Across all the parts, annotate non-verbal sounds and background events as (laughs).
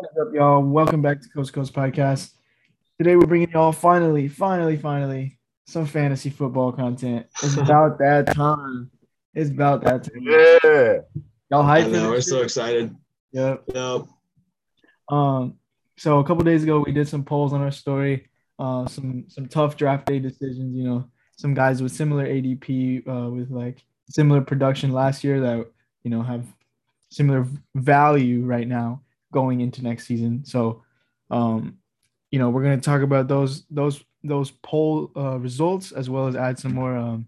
What is up, y'all? Welcome back to Coast Coast Podcast. Today we're bringing y'all finally, finally, finally some fantasy football content. It's (laughs) about that time. It's about that time. Yeah. Y'all I hyped? for know, we're so excited. Yep. Yep. Um, so a couple days ago we did some polls on our story. Uh, some some tough draft day decisions. You know, some guys with similar ADP, uh, with like similar production last year that you know have similar value right now going into next season. So, um, you know, we're gonna talk about those those those poll uh, results as well as add some more um,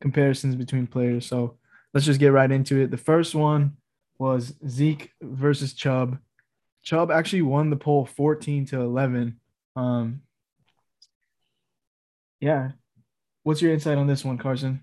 comparisons between players. So let's just get right into it. The first one was Zeke versus Chubb. Chubb actually won the poll 14 to 11. Um, yeah. What's your insight on this one, Carson?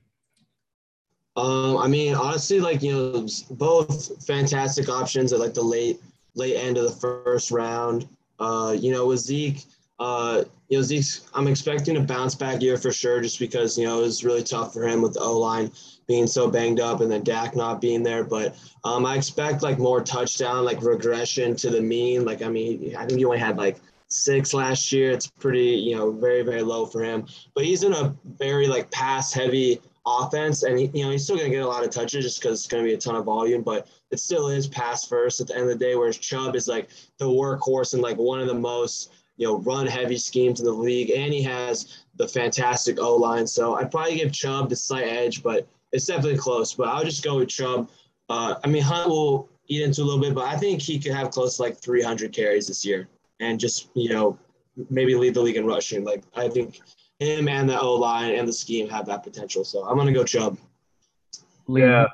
Um, I mean, honestly, like you know, both fantastic options at like the late late end of the first round. Uh, you know, with Zeke, uh, you know, Zeke's I'm expecting a bounce back year for sure, just because you know it was really tough for him with the O line being so banged up and then Dak not being there. But um, I expect like more touchdown, like regression to the mean. Like I mean, I think he only had like six last year. It's pretty, you know, very very low for him. But he's in a very like pass heavy offense, and he, you know he's still going to get a lot of touches just because it's going to be a ton of volume. But it still is pass first at the end of the day. Whereas Chubb is like the workhorse and like one of the most you know run heavy schemes in the league, and he has the fantastic O line. So I'd probably give Chubb the slight edge, but it's definitely close. But I'll just go with Chubb. Uh, I mean Hunt will eat into a little bit, but I think he could have close to like 300 carries this year, and just you know maybe lead the league in rushing. Like I think him and the O line and the scheme have that potential. So I'm gonna go Chubb. Yeah.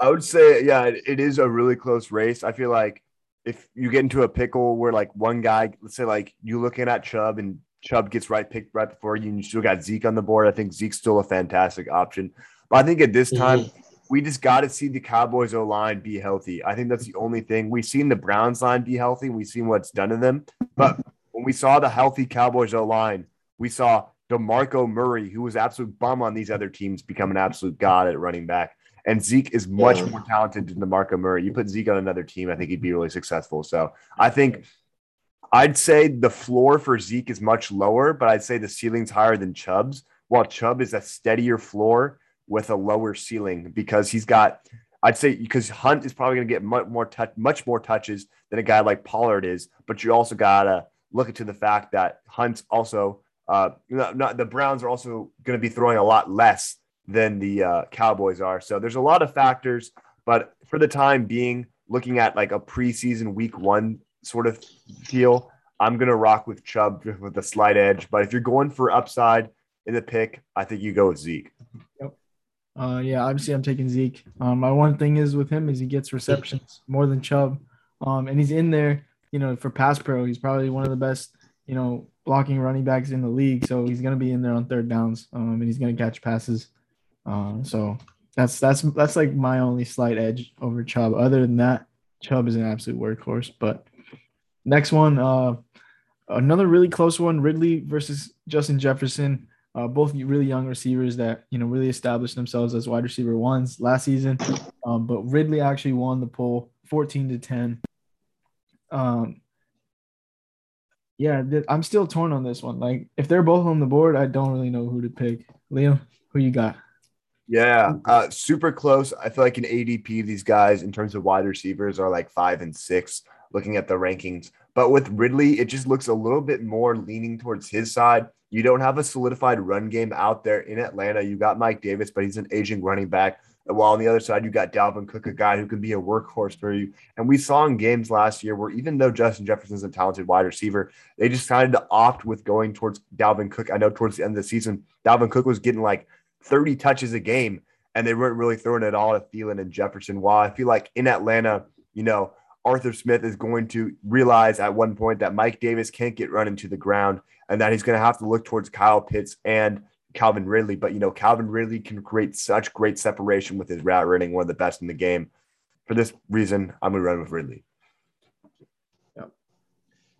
I would say, yeah, it, it is a really close race. I feel like if you get into a pickle where like one guy, let's say like you looking at Chubb and Chubb gets right picked right before you, and you still got Zeke on the board. I think Zeke's still a fantastic option. But I think at this mm-hmm. time, we just got to see the Cowboys O line be healthy. I think that's the only thing we've seen the Browns line be healthy. We've seen what's done to them. But when we saw the healthy Cowboys O line, we saw DeMarco Murray, who was absolute bum on these other teams, become an absolute god at running back. And Zeke is much Yeah. more talented than DeMarco Murray. You put Zeke on another team, I think he'd be really successful. So I think I'd say the floor for Zeke is much lower, but I'd say the ceiling's higher than Chubb's. While Chubb is a steadier floor with a lower ceiling because he's got, I'd say, because Hunt is probably going to get much more touch, much more touches than a guy like Pollard is. But you also gotta look into the fact that Hunt's also, uh, not, not- the Browns are also going to be throwing a lot less than the uh, Cowboys are. So there's a lot of factors, but for the time being, looking at like a preseason week one sort of deal, I'm gonna rock with Chubb with a slight edge. But if you're going for upside in the pick, I think you go with Zeke. Uh, yeah, obviously I'm taking Zeke. Um, my one thing is with him is he gets receptions more than Chubb. Um, and he's in there, you know, for pass pro. He's probably one of the best, you know, blocking running backs in the league. So he's gonna be in there on third downs. Um, and he's gonna catch passes. Um, so that's that's that's like my only slight edge over Chubb. Other than that, Chubb is an absolute workhorse. But next one, uh, another really close one: Ridley versus Justin Jefferson. Uh, both really young receivers that you know really established themselves as wide receiver ones last season. Um, but Ridley actually won the poll 14 to 10. Um, yeah, th- I'm still torn on this one. Like, if they're both on the board, I don't really know who to pick. Liam, who you got? Yeah, uh, super close. I feel like in ADP, these guys in terms of wide receivers are like five and six. Looking at the rankings, but with Ridley, it just looks a little bit more leaning towards his side. You don't have a solidified run game out there in Atlanta. You got Mike Davis, but he's an aging running back. While on the other side, you got Dalvin Cook, a guy who can be a workhorse for you. And we saw in games last year where even though Justin Jefferson's a talented wide receiver, they decided to opt with going towards Dalvin Cook. I know towards the end of the season, Dalvin Cook was getting like 30 touches a game, and they weren't really throwing it all to Thielen and Jefferson. While I feel like in Atlanta, you know, Arthur Smith is going to realize at one point that Mike Davis can't get run into the ground and that he's going to have to look towards Kyle Pitts and Calvin Ridley. But, you know, Calvin Ridley can create such great separation with his route running, one of the best in the game. For this reason, I'm to run with Ridley. Yeah,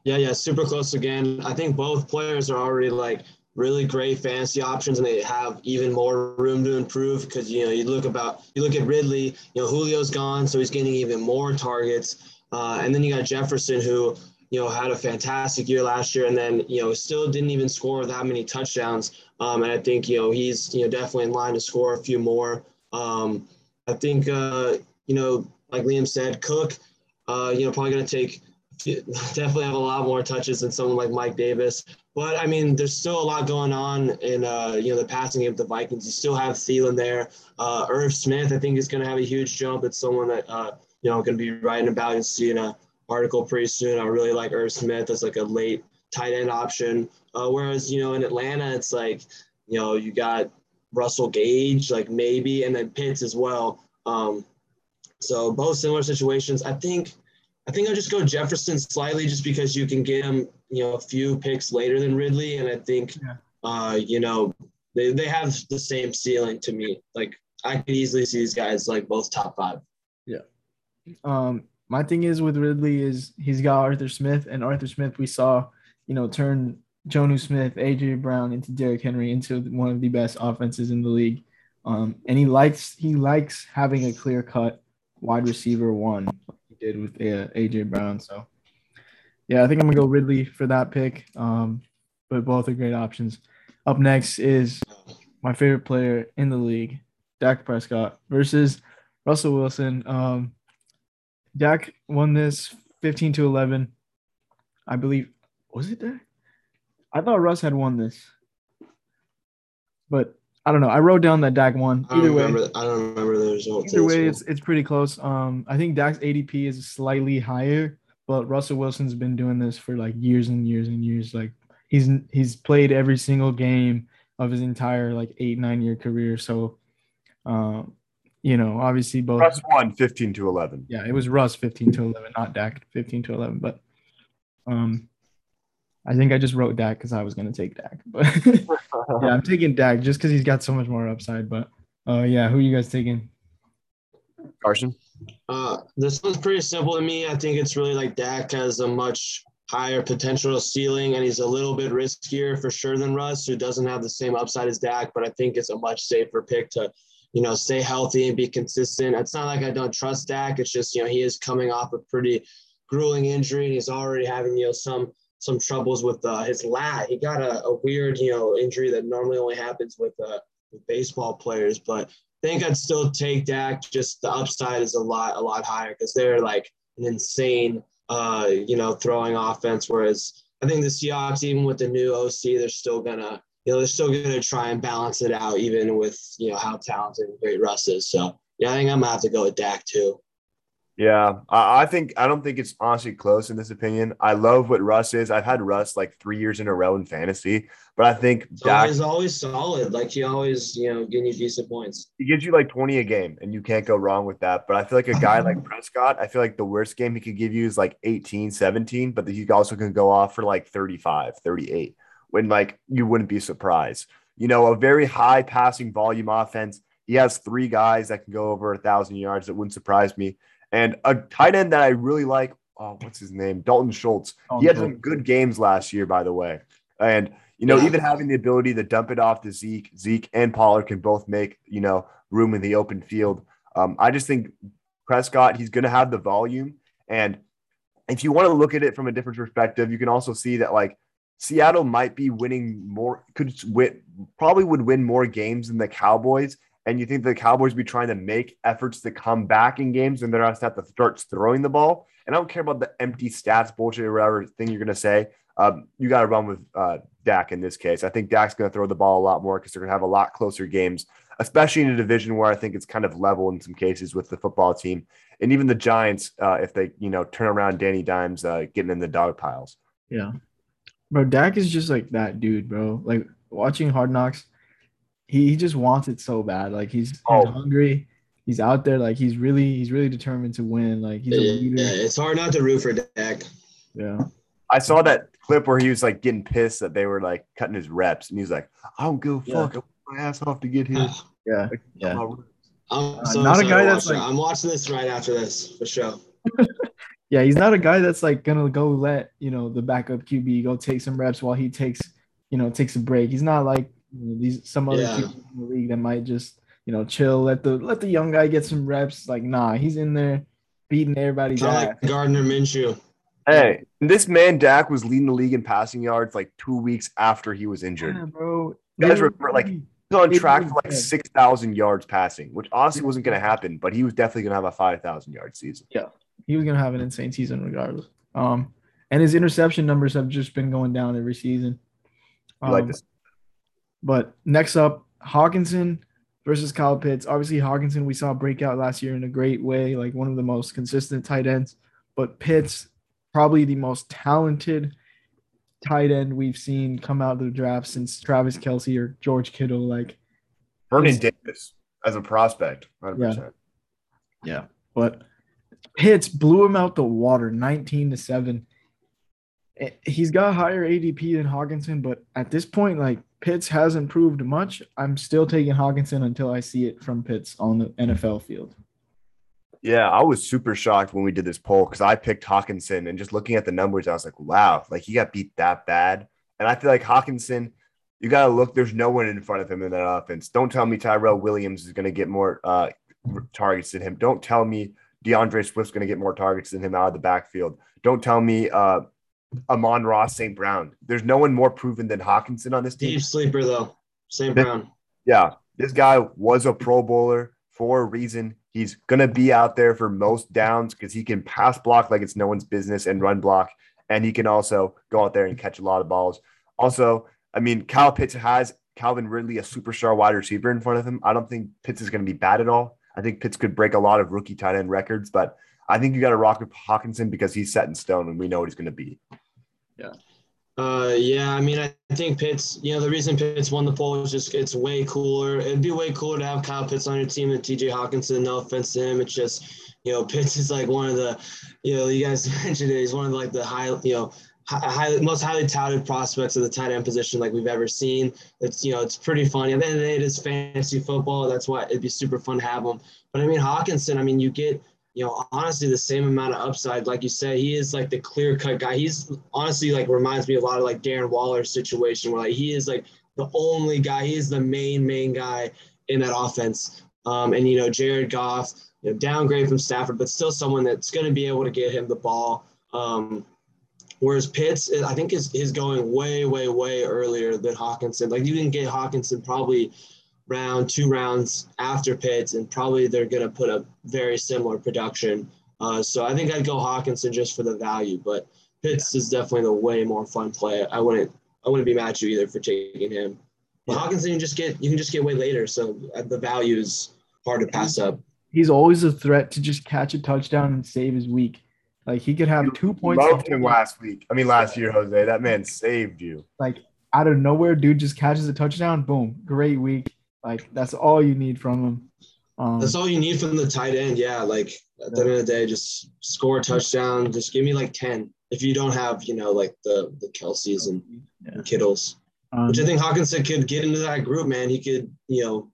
yeah, yeah super close again. I think both players are already like really great fantasy options, and they have even more room to improve because you know you look about you look at Ridley, you know Julio's gone, so he's getting even more targets. Uh, and then you got Jefferson, who you know had a fantastic year last year, and then you know still didn't even score that many touchdowns. Um, and I think you know he's you know definitely in line to score a few more. Um, I think uh, you know like Liam said, Cook, uh, you know probably going to take (laughs) definitely have a lot more touches than someone like Mike Davis. But I mean, there's still a lot going on in uh, you know the passing game of the Vikings. You still have Thielen there. Uh, Irv Smith, I think, is going to have a huge jump. It's someone that uh, you know going to be writing about and seeing a article pretty soon. I really like Irv Smith as like a late tight end option. Uh, whereas you know in Atlanta, it's like you know you got Russell Gage, like maybe, and then Pitts as well. Um, so both similar situations. I think I think I'll just go Jefferson slightly just because you can get him, you know, a few picks later than Ridley. And I think, yeah. uh, you know, they, they have the same ceiling to me. Like I could easily see these guys like both top five. Yeah. Um, my thing is with Ridley is he's got Arthur Smith and Arthur Smith we saw, you know, turn Jonnu Smith, AJ Brown into Derrick Henry into one of the best offenses in the league. Um, and he likes he likes having a clear cut wide receiver one he did with uh, AJ Brown. So, yeah, I think I'm gonna go Ridley for that pick. Um, but both are great options. Up next is my favorite player in the league, Dak Prescott versus Russell Wilson. Um, Dak won this 15 to 11. I believe. Was it Dak? I thought Russ had won this, but I don't know. I wrote down that Dak won. Either way, I don't remember the results. Either way, it's it's pretty close. Um, I think Dak's ADP is slightly higher, but Russell Wilson's been doing this for like years and years and years. Like he's he's played every single game of his entire like eight nine year career. So, um, you know, obviously both. Russ won fifteen to eleven. Yeah, it was Russ fifteen to eleven, not Dak fifteen to eleven. But, um, I think I just wrote Dak because I was going to take Dak. But (laughs) yeah, I'm taking Dak just because he's got so much more upside. But uh, yeah, who are you guys taking? Carson? Uh, this one's pretty simple to me. I think it's really like Dak has a much higher potential ceiling and he's a little bit riskier for sure than Russ, who doesn't have the same upside as Dak, but I think it's a much safer pick to, you know, stay healthy and be consistent. It's not like I don't trust Dak. It's just, you know, he is coming off a pretty grueling injury and he's already having, you know, some some troubles with uh, his lat. He got a, a, weird, you know, injury that normally only happens with, uh, with baseball players. But I think I'd still take Dak. Just the upside is a lot, a lot higher because they're like an insane, uh, you know, throwing offense. Whereas I think the Seahawks, even with the new OC, they're still gonna, you know, they're still gonna try and balance it out, even with you know how talented and great Russ is. So yeah, I think I'm gonna have to go with Dak too. Yeah, I think I don't think it's honestly close in this opinion. I love what Russ is. I've had Russ like three years in a row in fantasy, but I think so Dak, he's always solid. Like he always, you know, getting you decent points. He gives you like 20 a game, and you can't go wrong with that. But I feel like a guy like (laughs) Prescott, I feel like the worst game he could give you is like 18, 17, but he also can go off for like 35, 38, when like you wouldn't be surprised. You know, a very high passing volume offense. He has three guys that can go over a thousand yards. That wouldn't surprise me. And a tight end that I really like, oh, what's his name? Dalton Schultz. Oh, he had some good games last year, by the way. And, you know, yeah. even having the ability to dump it off to Zeke, Zeke and Pollard can both make, you know, room in the open field. Um, I just think Prescott, he's going to have the volume. And if you want to look at it from a different perspective, you can also see that, like, Seattle might be winning more, could win, probably would win more games than the Cowboys and you think the Cowboys be trying to make efforts to come back in games and they're to have to start throwing the ball. And I don't care about the empty stats bullshit or whatever thing you're going to say. Um, you got to run with uh, Dak in this case. I think Dak's going to throw the ball a lot more because they're going to have a lot closer games, especially in a division where I think it's kind of level in some cases with the football team and even the Giants uh, if they you know turn around Danny Dimes uh, getting in the dog piles. Yeah, bro, Dak is just like that dude, bro. Like watching Hard Knocks he, he just wants it so bad. Like he's, he's oh. hungry. He's out there. Like he's really he's really determined to win. Like he's a leader. Yeah, it's hard not to root for Dak. Yeah. I saw that clip where he was like getting pissed that they were like cutting his reps, and he's like, "I don't give a yeah. fuck. I my ass off to get here." (sighs) yeah, like, yeah. I'm so uh, not a guy that's like. I'm watching this right after this for sure. (laughs) yeah, he's not a guy that's like gonna go let you know the backup QB go take some reps while he takes you know takes a break. He's not like you know, these some other yeah. people in the league that might just you know chill, let the let the young guy get some reps. Like nah, he's in there. beating everybody's ass. like Gardner Minshew. Hey, this man Dak was leading the league in passing yards like two weeks after he was injured. Yeah, bro. You guys were- remember, like, He's on track for like bad. six thousand yards passing, which honestly wasn't going to happen, but he was definitely going to have a five thousand yard season. He was gonna have an insane season regardless. Um, and his interception numbers have just been going down every season. You like Um, this? But next up, Hockenson versus Kyle Pitts. Obviously, Hockenson we saw breakout last year in a great way, like one of the most consistent tight ends. But Pitts, probably the most talented tight end we've seen come out of the draft since Travis Kelce or George Kittle. Like, Vernon Davis as a prospect, hundred percent. yeah. But Pitts blew him out the water, nineteen to seven. Eh, He's got higher ADP than Hockenson, but at this point, like Pitts hasn't proved much. I'm still taking Hockenson until I see it from Pitts on the NFL field. Yeah, I was super shocked when we did this poll because I picked Hockenson and just looking at the numbers, I was like, wow, like he got beat that bad. And I feel like Hockenson, you got to look, there's no one in front of him in that offense. Don't tell me Tyrell Williams is going to get more uh, targets than him. Don't tell me DeAndre Swift's going to get more targets than him out of the backfield. Don't tell me uh, Amon-Ra St. Brown. There's no one more proven than Hockenson on this team. Deep sleeper though. St. Brown. Yeah, this guy was a Pro Bowler for a reason. He's going to be out there for most downs because he can pass block like it's no one's business and run block. And he can also go out there and catch a lot of balls. Also, I mean, Kyle Pitts has Calvin Ridley, a superstar wide receiver in front of him. I don't think Pitts is going to be bad at all. I think Pitts could break a lot of rookie tight end records, but I think you got to rock with Hockenson because he's set in stone and we know what he's going to be. Yeah. Uh, yeah, I mean, I think Pitts, you know, the reason Pitts won the poll is just it's way cooler. It'd be way cooler to have Kyle Pitts on your team than TJ Hockenson. No offense to him. It's just, you know, Pitts is like one of the, you know, you guys (laughs) mentioned it. He's one of like the high, you know, hi- highly, most highly touted prospects of the tight end position like we've ever seen. It's, you know, it's pretty funny. At the end of the day, it is fantasy football. That's why it'd be super fun to have him. But I mean, Hockenson, I mean, you get, you know, honestly, the same amount of upside. Like you said, he is like the clear cut guy. He's honestly like reminds me a lot of like Darren Waller's situation where like he is like the only guy, he is the main, main guy in that offense. Um, and, you know, Jared Goff, you know, downgrade from Stafford, but still someone that's going to be able to get him the ball. Um, whereas Pitts, I think, is, is going way, way, way earlier than Hockenson. Like you didn't get Hockenson probably round, two rounds after Pitts, and probably they're going to put a very similar production. Uh, so I think I'd go Hockenson just for the value, but Pitts is definitely the way more fun play. I wouldn't, I wouldn't be mad at you either for taking him. But. Hockenson, you just get, you can just get way later, so uh, the value is hard to pass up. He's always a threat to just catch a touchdown and save his week. Like he could have two points Loved him last week. I mean, last year, Jose. That man saved you. like out of nowhere, dude just catches a touchdown. Boom, great week. Like that's all you need from him. Um, That's all you need from the tight end. Yeah, like at the end of the day, just score a touchdown. Just give me like ten. If you don't have, you know, like the the Kelces and, Yeah. and Kittles, um, which I think Hockenson could get into that group, man. He could, you know,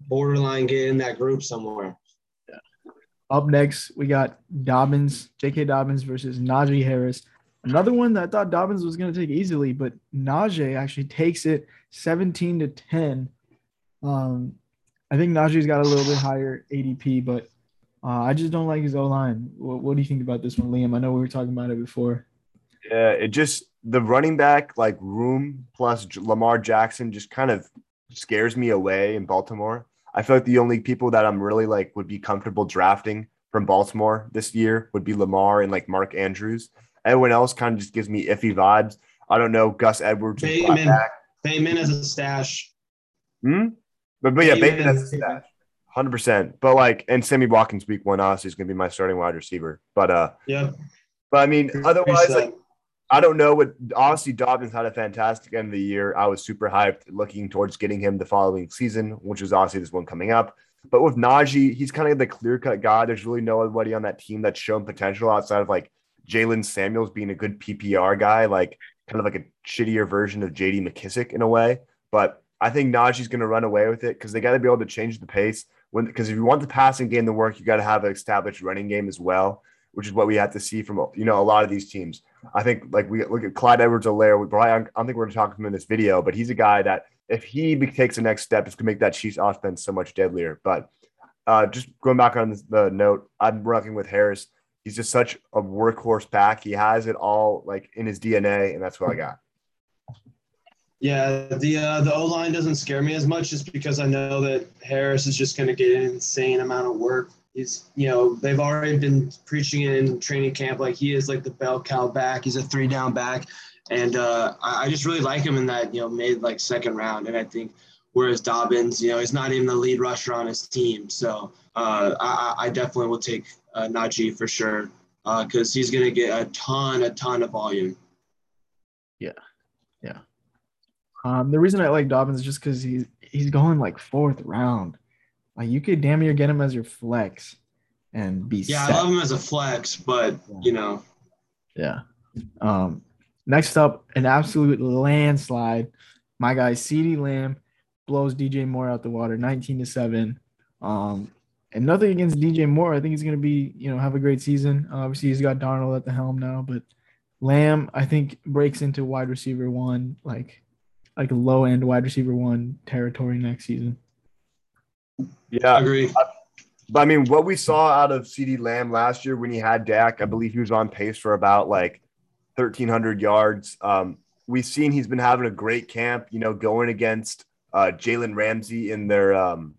borderline get in that group somewhere. Up next, we got Dobbins, J.K. Dobbins versus Najee Harris. Another one that I thought Dobbins was going to take easily, but Najee actually takes it 17 to 10. Um, I think Najee's got a little bit higher ADP, but uh, I just don't like his O line. What, what do you think about this one, Liam? I know we were talking about it before. Yeah, it just the running back like room plus Lamar Jackson just kind of scares me away in Baltimore. I feel like the only people that I'm really like would be comfortable drafting from Baltimore this year would be Lamar and like Mark Andrews. Everyone else kind of just gives me iffy vibes. I don't know Gus Edwards. Bateman. Bateman as a stash. Hmm? But but yeah, Bateman Bateman is- has a hundred percent. But like, and Sammy Watkins week one honestly is gonna be my starting wide receiver. But uh, yeah. but I mean, otherwise, like, I don't know what. Honestly, Dobbins had a fantastic end of the year. I was super hyped, looking towards getting him the following season, which is obviously this one coming up. But with Najee, he's kind of the clear cut guy. There's really nobody on that team that's shown potential outside of like Jaylen Samuels being a good PPR guy, like kind of like a shittier version of JD McKissic in a way. But I think Najee's going to run away with it because they got to be able to change the pace. When because if you want the passing game to work, you got to have an established running game as well, which is what we have to see from you know a lot of these teams. I think like we look at Clyde Edwards-Helaire. We probably I don't think we're going to talk to him in this video, but he's a guy that if he takes the next step, it's going to make that Chiefs offense so much deadlier. But uh, just going back on the note, I'm rocking with Harris. He's just such a workhorse back. He has it all like in his DNA, and that's what I got. Yeah, the uh, the O line doesn't scare me as much, just because I know that Harris is just going to get an insane amount of work. He's, you know, they've already been preaching in training camp like he is like the bell cow back. He's a three down back, and uh, I, I just really like him in that you know made like second round. And I think whereas Dobbins, you know, he's not even the lead rusher on his team, so uh, I, I definitely will take uh, Najee for sure because uh, he's going to get a ton, a ton of volume. Yeah, yeah. Um, the reason I like Dobbins is just because he's he's going like fourth round. Like you could damn near get him as your flex and be yeah. Set. I love him as a flex, but yeah. you know, yeah. Um, next up, an absolute landslide. My guy CeeDee Lamb blows DJ Moore out the water, nineteen to seven. Um, and nothing against DJ Moore. I think he's going to be, you know, have a great season. Uh, obviously, he's got Darnold at the helm now, but Lamb, I think, breaks into wide receiver one, like like low end wide receiver one territory next season. Yeah, I agree. But I mean, what we saw out of CeeDee Lamb last year when he had Dak, I believe he was on pace for about like 1,300 yards. Um, we've seen he's been having a great camp, you know, going against uh, Jalen Ramsey in their um,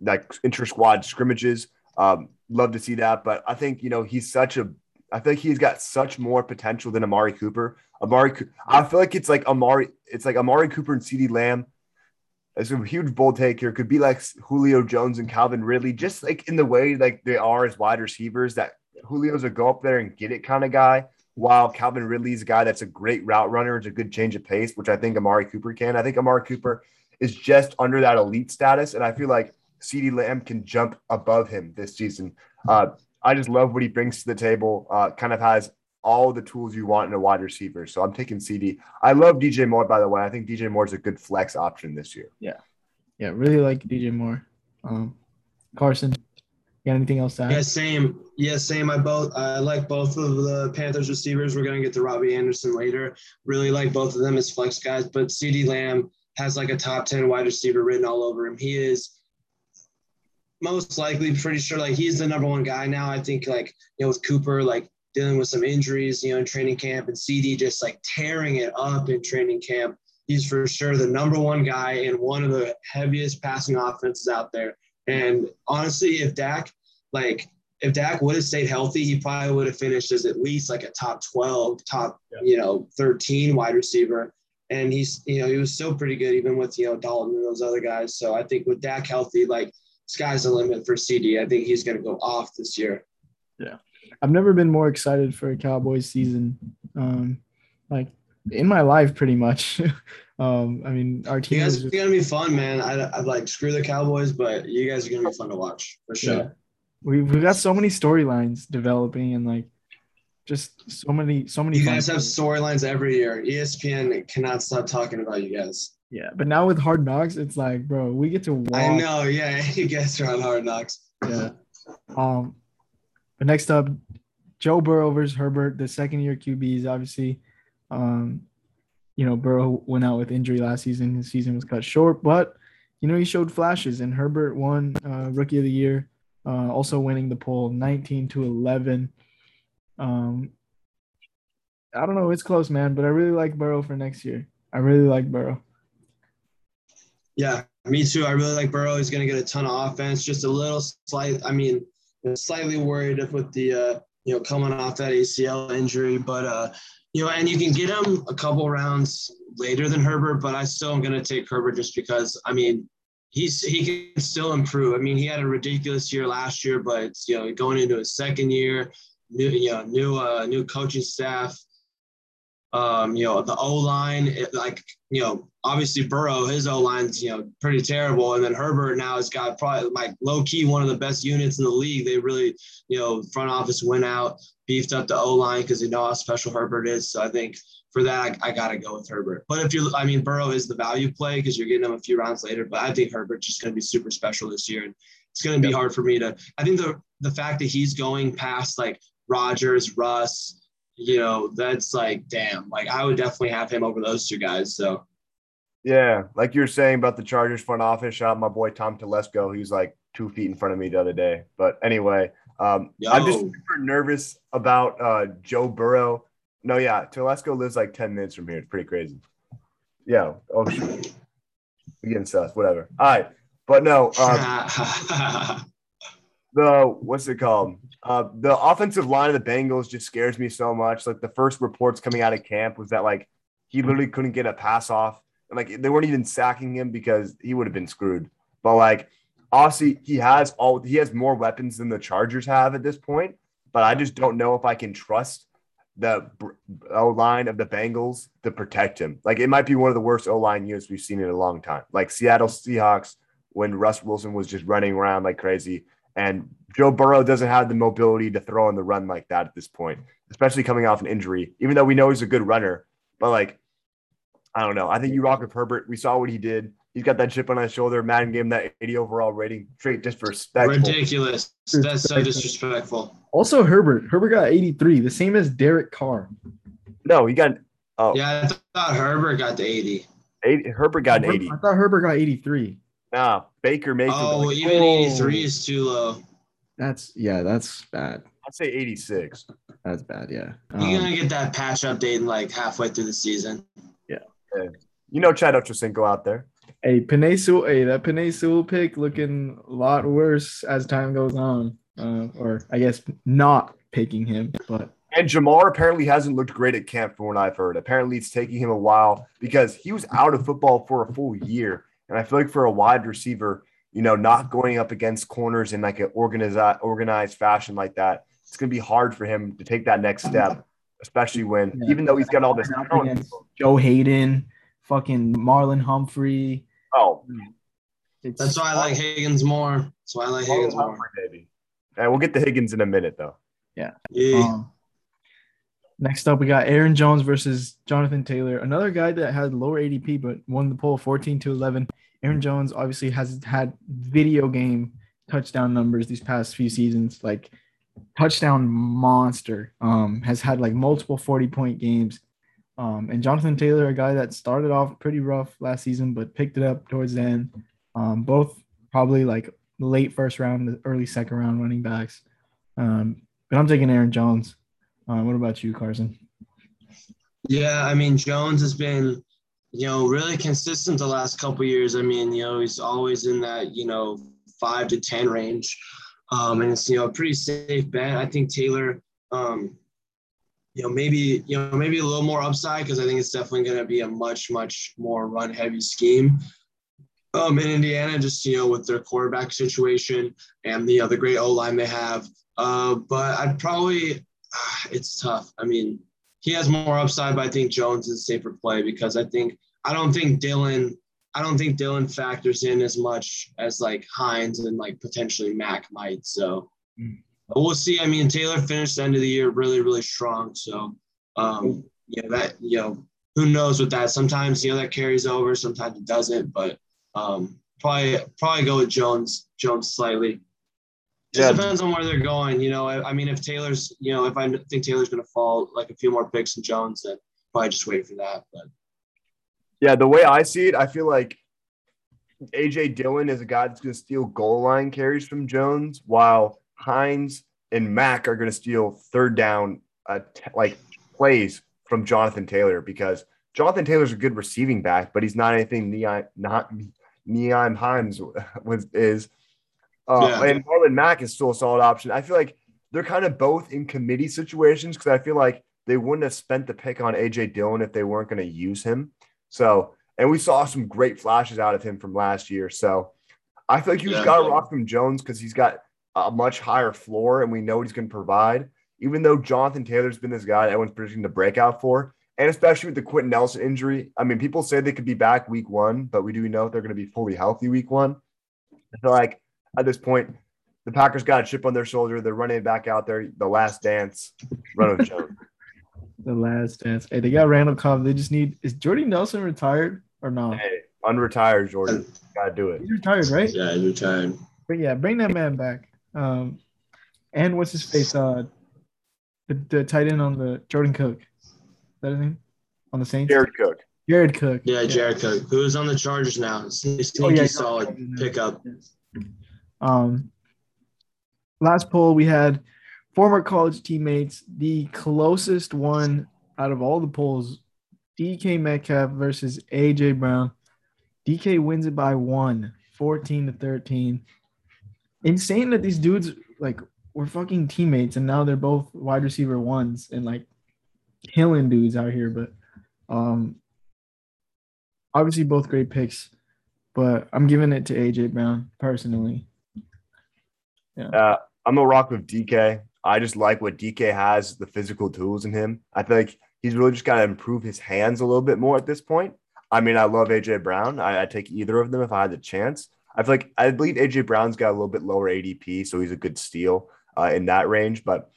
like inter squad scrimmages. Um, love to see that, but I think you know he's such a. I think he's got such more potential than Amari Cooper. Amari, I feel like it's like Amari. It's like Amari Cooper and CeeDee Lamb. It's a huge bold take here. Could be like Julio Jones and Calvin Ridley, just like in the way like they are as wide receivers. That Julio's a go up there and get it kind of guy, while Calvin Ridley's a guy that's a great route runner. It's a good change of pace, which I think Amari Cooper can. I think Amari Cooper is just under that elite status, and I feel like CeeDee Lamb can jump above him this season. Uh, I just love what he brings to the table. Uh, kind of has all the tools you want in a wide receiver. So I'm taking CeeDee. I love DJ Moore, by the way. I think DJ Moore is a good flex option this year. Yeah. Yeah. Really like DJ Moore. Um, Carson, got anything else to add? Yeah, same. Yeah, same. I both I like both of the Panthers receivers. We're gonna get to Robbie Anderson later. Really like both of them as flex guys, but CeeDee Lamb has like a top 10 wide receiver written all over him. He is most likely pretty sure like he's the number one guy now. I think like you know with Cooper like dealing with some injuries, you know, in training camp and CeeDee just like tearing it up in training camp. He's for sure the number one guy in one of the heaviest passing offenses out there. And honestly, if Dak like if Dak would have stayed healthy, he probably would have finished as at least like a top 12, top, yeah. you know, 13 wide receiver. And he's, you know, he was still pretty good even with, you know, Dalton and those other guys. So I think with Dak healthy, like sky's the limit for CeeDee. I think he's going to go off this year. Yeah. I've never been more excited for a Cowboys season. Um, like in my life, pretty much. (laughs) um, I mean, our team is just, gonna be fun, man. I, I like screw the Cowboys, but you guys are gonna be fun to watch for sure. Yeah. We we've got so many storylines developing and like just so many so many. You guys have storylines every year. ESPN cannot stop talking about you guys. Yeah, but now with Hard Knocks, it's like, bro, we get to watch. I know, yeah, (laughs) you guys are on Hard Knocks. Yeah. Um, but next up, Joe Burrow versus Herbert, the second year QBs. Obviously, um, you know, Burrow went out with injury last season. His season was cut short, but you know, he showed flashes, and Herbert won uh, Rookie of the Year, uh, also winning the poll 19 to 11. Um, I don't know, it's close, man, but I really like Burrow for next year. I really like Burrow. Yeah, me too. I really like Burrow. He's going to get a ton of offense. Just a little slight. I mean, slightly worried if with the uh, you know coming off that ACL injury, but uh, you know, and you can get him a couple rounds later than Herbert, but I still am going to take Herbert just because. I mean, he's he can still improve. I mean, he had a ridiculous year last year, but you know going into his second year, new you know new uh, new coaching staff. Um, you know, the O line, like, you know, obviously Burrow, his O line's, you know, pretty terrible. And then Herbert now has got probably like low key one of the best units in the league. They really, you know, front office went out, beefed up the O line because they know how special Herbert is. So I think for that, I, I got to go with Herbert. But if you, I mean, Burrow is the value play because you're getting him a few rounds later. But I think Herbert's just going to be super special this year. And it's going to be hard for me to, I think the, the fact that he's going past like Rodgers, Russ, you know, that's like, damn, like I would definitely have him over those two guys. So, yeah, like you're saying about the Chargers front office, shout out my boy Tom Telesco. He's like two feet in front of me the other day. But anyway, um, I'm just super nervous about uh, Joe Burrow. No, yeah, Telesco lives like 10 minutes from here. It's pretty crazy. Yeah. Oh, shoot. (laughs) We getting sus, whatever. All right. But no, um, (laughs) the what's it called? Uh, the offensive line of the Bengals just scares me so much. Like the first reports coming out of camp was that like he literally couldn't get a pass off, and like they weren't even sacking him because he would have been screwed. But like obviously he has all he has more weapons than the Chargers have at this point. But I just don't know if I can trust the O line of the Bengals to protect him. Like it might be one of the worst O line units we've seen in a long time. Like Seattle Seahawks when Russ Wilson was just running around like crazy. And Joe Burrow doesn't have the mobility to throw on the run like that at this point, especially coming off an injury, even though we know he's a good runner. But like, I don't know. I think you rock with Herbert. We saw what he did. He's got that chip on his shoulder. Madden gave him that 80 overall rating, straight disrespectful. Ridiculous. That's so disrespectful. Also, Herbert. Herbert got 83, the same as Derek Carr. No, he got oh Yeah, I thought Herbert got the 80. 80 Herbert got an 80. I thought Herbert got 83. Nah, Baker Mayfield. Oh, like, even oh. 83 is too low. That's yeah, that's bad. I'd say 86. That's bad. Yeah. You're Um, gonna get that patch update in like halfway through the season. Yeah. You know Chad Ochocinco out there. Hey, Penei hey, that Penei Sewell pick looking a lot worse as time goes on. Uh, or I guess not picking him, but And Ja'Marr apparently hasn't looked great at camp from what I've heard. Apparently it's taking him a while because he was out of football for a full year. And I feel like for a wide receiver, you know, not going up against corners in like an organized organized fashion like that, it's gonna be hard for him to take that next step, especially when Yeah. even though he's got all this talent. Joe Haden, fucking Marlon Humphrey. Oh, It's, That's why I like Higgins more. That's why I like Higgins more. baby. And we'll get to Higgins in a minute though. Yeah. Um, next up, we got Aaron Jones versus Jonathan Taylor, another guy that had lower ADP but won the poll 14 to 11. Aaron Jones obviously has had video game touchdown numbers these past few seasons, like touchdown monster. Um, has had like multiple 40 point games. Um, and Jonathan Taylor, a guy that started off pretty rough last season, but picked it up towards the end. Um, both probably like late first round, early second round running backs. Um, but I'm taking Aaron Jones. Uh, what about you, Carson? Yeah, I mean Jones has been, you know, really consistent the last couple years. I mean, you know, he's always in that, you know, five to ten range. Um, and it's you know a pretty safe bet. I think Taylor, um, you know, maybe you know maybe a little more upside because I think it's definitely going to be a much much more run heavy scheme. Um, in Indiana, just you know, with their quarterback situation and you know great O line they have. Uh, but I'd probably, it's tough. I mean, he has more upside, but I think Jones is a safer play because I think I don't think Dylan I don't think Dylan factors in as much as like Hines and like potentially Mack might. So Mm. we'll see. I mean, Taylor finished the end of the year really, really strong. So um, you know that you know who knows with that. Sometimes you know that carries over, sometimes it doesn't. But um, probably probably go with Jones Jones slightly. Just Yeah. depends on where they're going. You know, I, I mean, if Taylor's, you know, if I think Taylor's going to fall like a few more picks and Jones, then probably just wait for that. But Yeah, the way I see it, I feel like AJ Dillon is a guy that's going to steal goal line carries from Jones, while Hines and Mack are going to steal third down uh, t- like plays from Jonathan Taylor because Jonathan Taylor's a good receiving back, but he's not anything Nyheim not Nyheim Hines (laughs) was is. Uh, Yeah. And Marlon Mack is still a solid option. I feel like they're kind of both in committee situations because I feel like they wouldn't have spent the pick on AJ Dillon if they weren't going to use him. So, and we saw some great flashes out of him from last year. So, I feel like you just Yeah. got to rock from Jones because he's got a much higher floor and we know what he's going to provide. Even though Jonathan Taylor's been this guy that everyone's predicting the breakout for, and especially with the Quenton Nelson injury. I mean, people say they could be back week one, but we do know they're going to be fully healthy week one. I feel like at this point, the Packers got a chip on their shoulder. They're running back out there. The last dance, run (laughs) with Jones. The last dance. Hey, they got Randall Cobb. They just need. Is Jordy Nelson retired or not? Hey, unretire Jordan. Got to do it. He's retired, right? yeah, he's retired. But yeah, bring that man back. Um, and what's his face? Uh, the, the tight end on the Jordan Cook. Is that his name? On the Saints. Jared Cook. Jared Cook. Yeah, Jared Cook, who's on the Chargers now. Sneaky Oh, yeah, he's solid Chargers now. pickup. Um, last poll we had former college teammates. The closest one out of all the polls, DK Metcalf versus AJ Brown. DK wins it by one, 14 to 13. Insane that these dudes like were fucking teammates and now they're both wide receiver ones and like killing dudes out here. But um obviously both great picks, but I'm giving it to AJ Brown personally. Yeah. Uh, I'm gonna rock with DK. I just like what DK has, the physical tools in him. I think he's really just got to improve his hands a little bit more at this point. I mean, I love AJ Brown. I, I take either of them if I had the chance. I feel like I believe AJ Brown's got a little bit lower ADP, so he's a good steal uh, in that range. But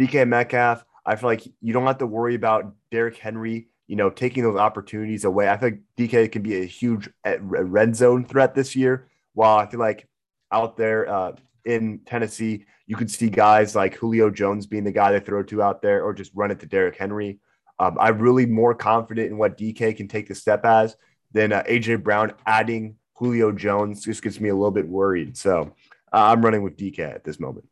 DK Metcalf, I feel like you don't have to worry about Derrick Henry, you know, taking those opportunities away. I think DK can be a huge red zone threat this year. While I feel like out there uh, in Tennessee, you could see guys like Julio Jones being the guy they throw to out there, or just run it to Derrick Henry. Um, I'm really more confident in what DK can take the step as than uh, AJ Brown adding Julio Jones. Just gets me a little bit worried. So uh, I'm running with DK at this moment.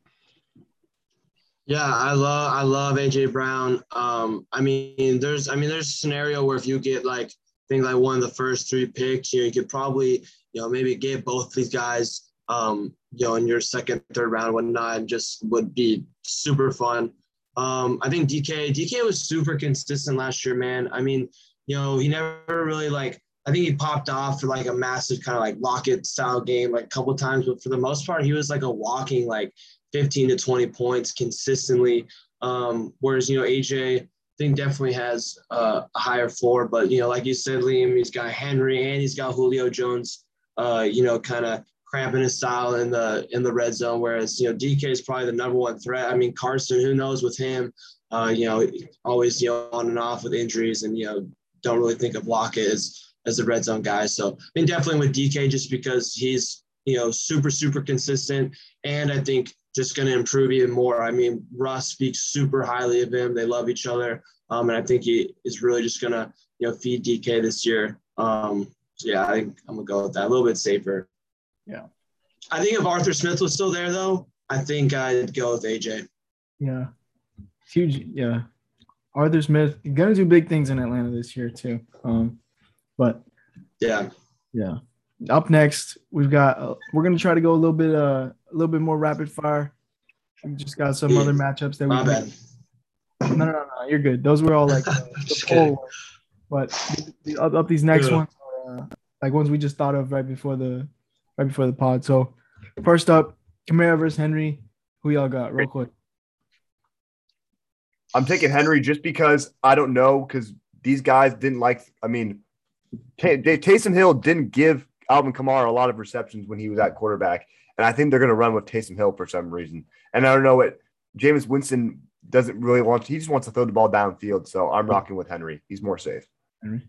Yeah, I love I love AJ Brown. Um, I mean, there's I mean, there's a scenario where if you get like I think like one of the first three picks here, you could probably you know maybe get both these guys um, you know in your second, third round, whatnot, just would be super fun. Um, I think DK DK was super consistent last year, man. I mean, you know, he never really like I think he popped off for like a massive kind of like Lockett style game like a couple times, but for the most part, he was like a walking like 15 to 20 points consistently. Um, whereas, you know, AJ, I think definitely has uh, a higher floor, but, you know, like you said, Liam, he's got Henry and he's got Julio Jones, uh, you know, kind of cramping his style in the in the red zone. Whereas, you know, DK is probably the number one threat. I mean, Carson, who knows with him, uh, you know, always, you know, on and off with injuries and, you know, don't really think of Lockett as, as the red zone guy. So I mean, definitely with DK just because he's, you know, super, super consistent. And I think just going to improve even more. I mean, Russ speaks super highly of him. They love each other. Um, and I think he is really just going to, you know, feed DK this year. Um, so yeah, I think I'm gonna go with that. A little bit safer. Yeah. I think if Arthur Smith was still there though, I think I'd go with AJ. Yeah. Huge. Yeah. Arthur Smith gonna do big things in Atlanta this year too. Um, but yeah, yeah. Up next, we've got uh, we're gonna try to go a little bit uh a little bit more rapid fire. We just got some yeah. other matchups that we. My bad. No, no, no, no, you're good. Those were all like uh, (laughs) the poll, but the, up, up, these next yeah. ones are uh, like ones we just thought of right before the right before the pod. So first up, Kamara versus Henry. Who y'all got real quick? I'm taking Henry just because I don't know because these guys didn't like. I mean, T- Taysom Hill didn't give Alvin Kamara a lot of receptions when he was at quarterback. And I think they're going to run with Taysom Hill for some reason. And I don't know what Jameis Winston doesn't really want. He just wants to throw the ball downfield. So I'm rocking with Henry. He's more safe. Henry.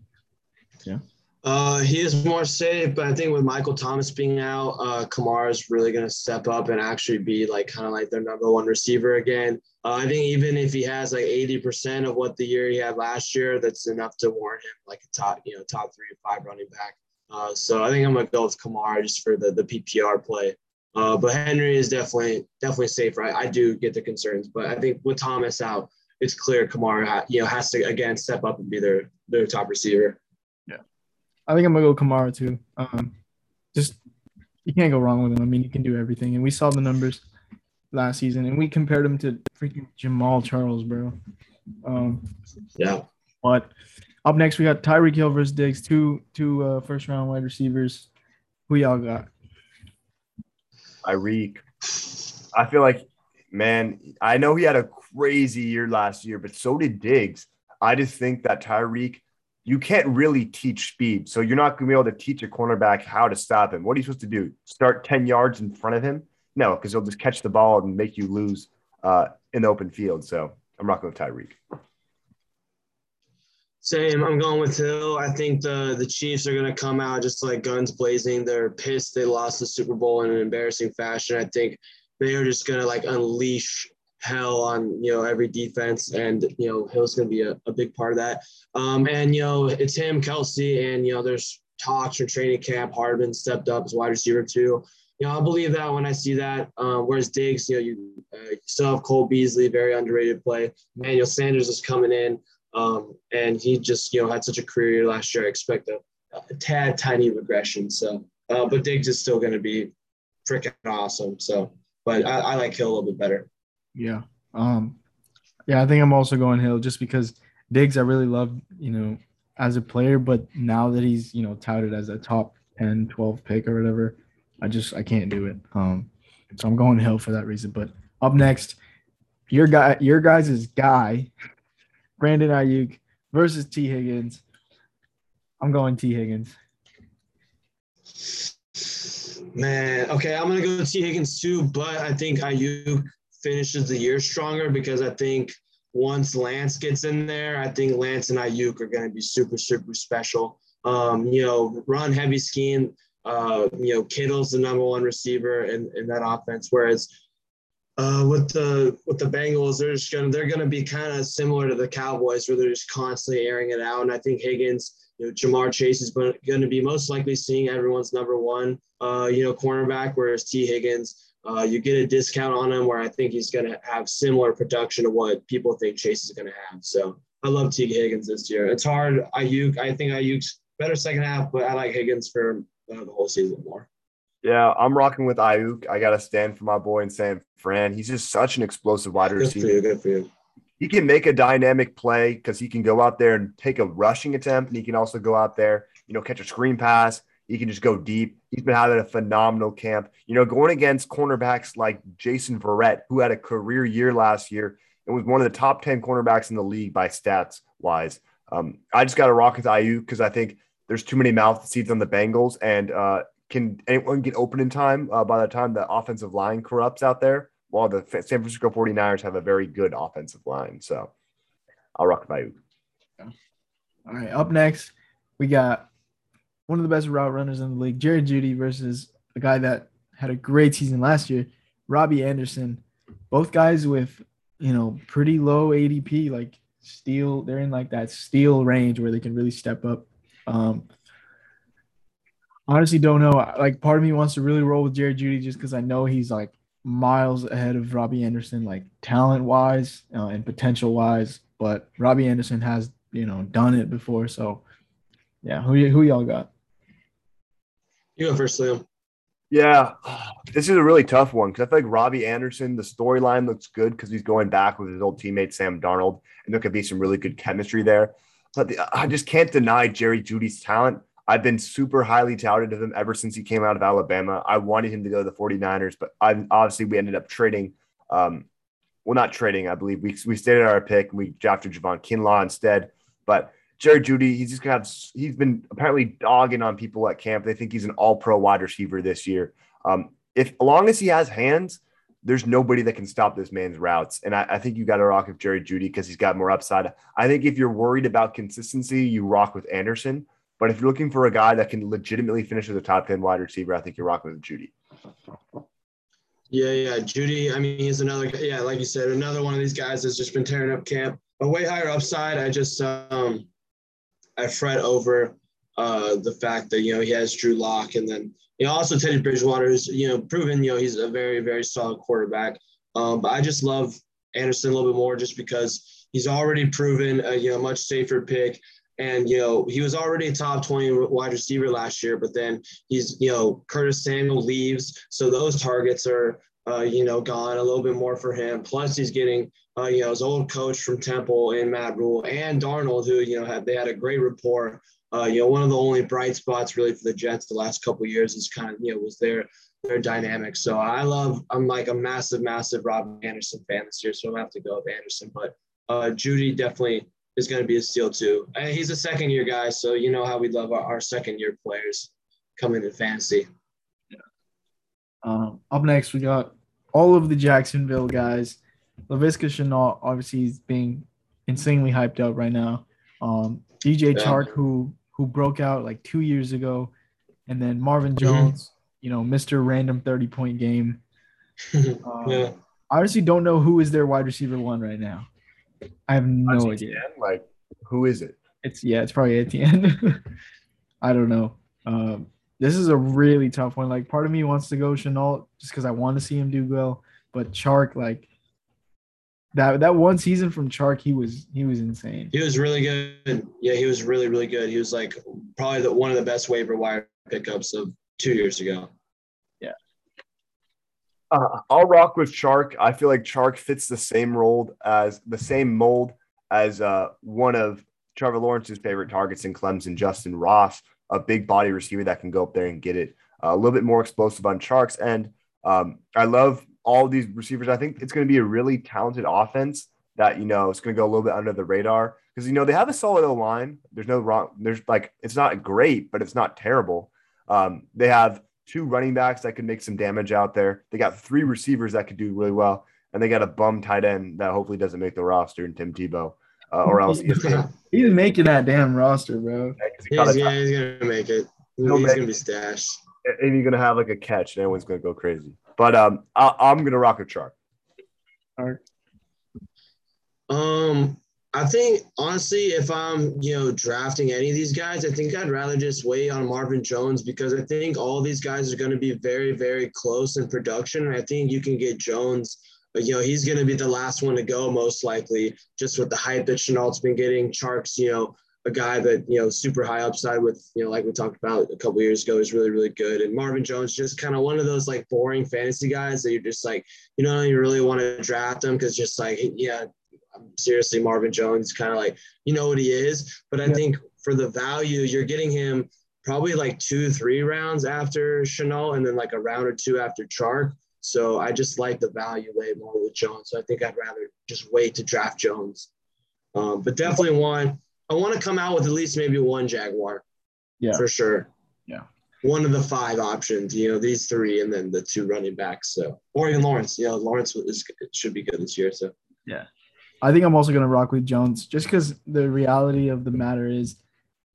Yeah. Uh, he is more safe, but I think with Michael Thomas being out, uh, Kamara is really going to step up and actually be like kind of like their number one receiver again. Uh, I think even if he has like 80% of what the year he had last year, that's enough to warrant him like a top, you know, top three or five running back. Uh, so I think I'm going to go with Kamara just for the, the PPR play. Uh, but Henry is definitely definitely safer. I, I do get the concerns, but I think with Thomas out, it's clear Kamara you know has to again step up and be their their top receiver. Yeah, I think I'm gonna go Kamara too. Um, just you can't go wrong with him. I mean, he can do everything, and we saw the numbers last season, and we compared him to freaking Jamaal Charles, bro. Um, yeah. But up next, we got Tyreek Hill versus Diggs, two two uh, first round wide receivers. Who y'all got? Tyreek. I feel like, man, I know he had a crazy year last year, but so did Diggs. I just think that Tyreek, you can't really teach speed. So you're not going to be able to teach a cornerback how to stop him. What are you supposed to do? Start 10 yards in front of him? No, because he'll just catch the ball and make you lose uh, in the open field. So I'm rocking with Tyreek. Same. I'm going with Hill. I think the the Chiefs are going to come out just like guns blazing. They're pissed they lost the Super Bowl in an embarrassing fashion. I think they are just going to like unleash hell on you know every defense, and you know Hill's going to be a, a big part of that. Um, and you know it's him, Kelce, and you know there's talks from training camp. Hardman stepped up as wide receiver too. you know, I'll believe that when I see that. Um, whereas Diggs, you know, you, uh, you still have Cole Beasley, very underrated play. Manuel Sanders is coming in, um, and he just, you know, had such a career last year. I expect a, a tad tiny regression. So, uh, but Diggs is still going to be freaking awesome. So, but I, I like Hill a little bit better. Yeah. Um, yeah, I think I'm also going Hill just because Diggs, I really love, you know, as a player, but now that he's, you know, touted as a top 10, 12 pick or whatever, I just I can't do it. Um, so I'm going Hill for that reason. But up next, your guy, your guys' is guy, Brandon Aiyuk versus Tee Higgins. I'm going Tee Higgins. Man, okay, I'm gonna go Tee Higgins too, but I think Aiyuk finishes the year stronger because I think once Lance gets in there, I think Lance and Aiyuk are gonna be super, super special. Um, you know, run heavy scheme. Uh, you know, Kittle's the number one receiver in, in that offense, whereas uh, with the with the Bengals, they're just gonna they're gonna be kind of similar to the Cowboys, where they're just constantly airing it out. And I think Higgins, you know, Ja'Marr Chase is going to be most likely seeing everyone's number one, uh, you know, cornerback, whereas Tee Higgins, uh, you get a discount on him, where I think he's going to have similar production to what people think Chase is going to have. So I love Tee Higgins this year. It's hard. Aiyuk, I think Aiyuk's better second half, but I like Higgins for uh, the whole season more. Yeah, I'm rocking with Aiyuk. I got to stand for my boy in San Fran. He's just such an explosive wide Good receiver. for you. Good for you. He can make a dynamic play because he can go out there and take a rushing attempt, and he can also go out there, you know, catch a screen pass. He can just go deep. He's been having a phenomenal camp. You know, going against cornerbacks like Jason Verrett, who had a career year last year and was one of the top 10 cornerbacks in the league by stats wise. Um, I just got to rock with Aiyuk because I think there's too many mouth seeds on the Bengals, and uh, can anyone get open in time uh, by the time the offensive line corrupts out there? While the San Francisco 49ers have a very good offensive line. So I'll rock with Aiyuk. All right, up next, we got one of the best route runners in the league, Jared Jeudy versus a guy that had a great season last year, Robbie Anderson. Both guys with, you know, pretty low ADP, like steel, They're in like that steel range where they can really step up. Um, honestly, don't know. Like, part of me wants to really roll with Jared Jeudy just because I know he's like miles ahead of Robbie Anderson, like talent wise uh, and potential wise. But Robbie Anderson has, you know, done it before. So, yeah, who who y'all got? You go first, Liam. Yeah, this is a really tough one because I feel like Robbie Anderson, the storyline looks good because he's going back with his old teammate Sam Darnold, and there could be some really good chemistry there. But the, I just can't deny Jerry Jeudy's talent. I've been super highly touted of him ever since he came out of Alabama. I wanted him to go to the 49ers, but I, obviously we ended up trading. Um, well, not trading. I believe we we stayed at our pick and we drafted Javon Kinlaw instead. But Jerry Jeudy, he's just got he's been apparently dogging on people at camp. They think he's an all pro wide receiver this year. Um, if as long as he has hands, there's nobody that can stop this man's routes. And I, I think you got to rock with Jerry Jeudy because he's got more upside. I think if you're worried about consistency, you rock with Anderson. But if you're looking for a guy that can legitimately finish as a top 10 wide receiver, I think you're rocking with Jeudy. Yeah, yeah. Jeudy, I mean, he's another, yeah, like you said, another one of these guys that's just been tearing up camp. A way higher upside. I just, um, I fret over uh, the fact that, you know, he has Drew Lock and then, you know, also Teddy Bridgewater is, you know, proven, you know, he's a very, very solid quarterback. Um, but I just love Anderson a little bit more just because he's already proven a, you know, much safer pick. And, you know, he was already a top 20 wide receiver last year, but then he's, you know, Curtis Samuel leaves. So those targets are, uh, you know, gone a little bit more for him. Plus he's getting, uh, you know, his old coach from Temple and Matt Rhule and Darnold, who, you know, had, they had a great rapport. Uh, you know, one of the only bright spots really for the Jets the last couple years is kind of, you know, was their, their dynamic. So I love, I'm like a massive, massive Rob Anderson fan this year. So I'm gonna have to go with Anderson, but uh, Jeudy definitely is going to be a steal too. And he's a second year guy, so you know how we love our, our second year players coming in fantasy. Um, up next, we got all of the Jacksonville guys. Laviska Shenault, obviously, is being insanely hyped up right now. Um, DJ Yeah. Chark, who who broke out like two years ago, and then Marvin Mm-hmm. Jones, you know, Mr. Random 30 point game. (laughs) Um, yeah. I honestly don't know who is their wide receiver one right now. I have no idea. Like, who is it? It's yeah, it's probably Etienne. (laughs) I don't know. Um, this is a really tough one. Like, part of me wants to go Shenault just because I want to see him do well, but Chark, like that that one season from Chark, he was he was insane. He was really good. Yeah, he was really really good. He was like probably the one of the best waiver wire pickups of two years ago. Yeah, uh, I'll rock with Chark. I feel like Chark fits the same role as the same mold as uh, one of Trevor Lawrence's favorite targets in Clemson, Justyn Ross, a big body receiver that can go up there and get it. Uh, a little bit more explosive on Chark's And Um, I love all these receivers. I think it's going to be a really talented offense that, you know, it's going to go a little bit under the radar because, you know, they have a solid O line. There's no wrong, there's like, it's not great, but it's not terrible. Um, they have two running backs that could make some damage out there. They got three receivers that could do really well. And they got a bum tight end that hopefully doesn't make the roster in Tim Tebow. Uh, or else (laughs) he's making that damn roster, bro. Yeah, he's, yeah, he's gonna make it. He's, he's gonna be stashed. And he's gonna have like a catch, and everyone's gonna go crazy. But um, I, am gonna rock a Chark. All right. Um, I think honestly, if I'm you know drafting any of these guys, I think I'd rather just wait on Marvin Jones because I think all these guys are going to be very very close in production. And I think you can get Jones. You know, he's going to be the last one to go most likely, just with the hype that Shenault's been getting. Chark's, you know, a guy that you know super high upside with you know like we talked about a couple years ago is really really good and marvin jones just kind of one of those like boring fantasy guys that you're just like you know you really want to draft him because just like yeah seriously marvin jones kind of like you know what he is but i yeah. think for the value you're getting him probably like two three rounds after Shenault and then like a round or two after chark so i just like the value way more with jones so i think i'd rather just wait to draft jones um, but definitely one I want to come out with at least maybe one Jaguar. Yeah. For sure. Yeah. One of the five options, you know, these three and then the two running backs. So, or even Lawrence. Yeah, Lawrence is, should be good this year. So, yeah. I think I'm also going to rock with Jones just because the reality of the matter is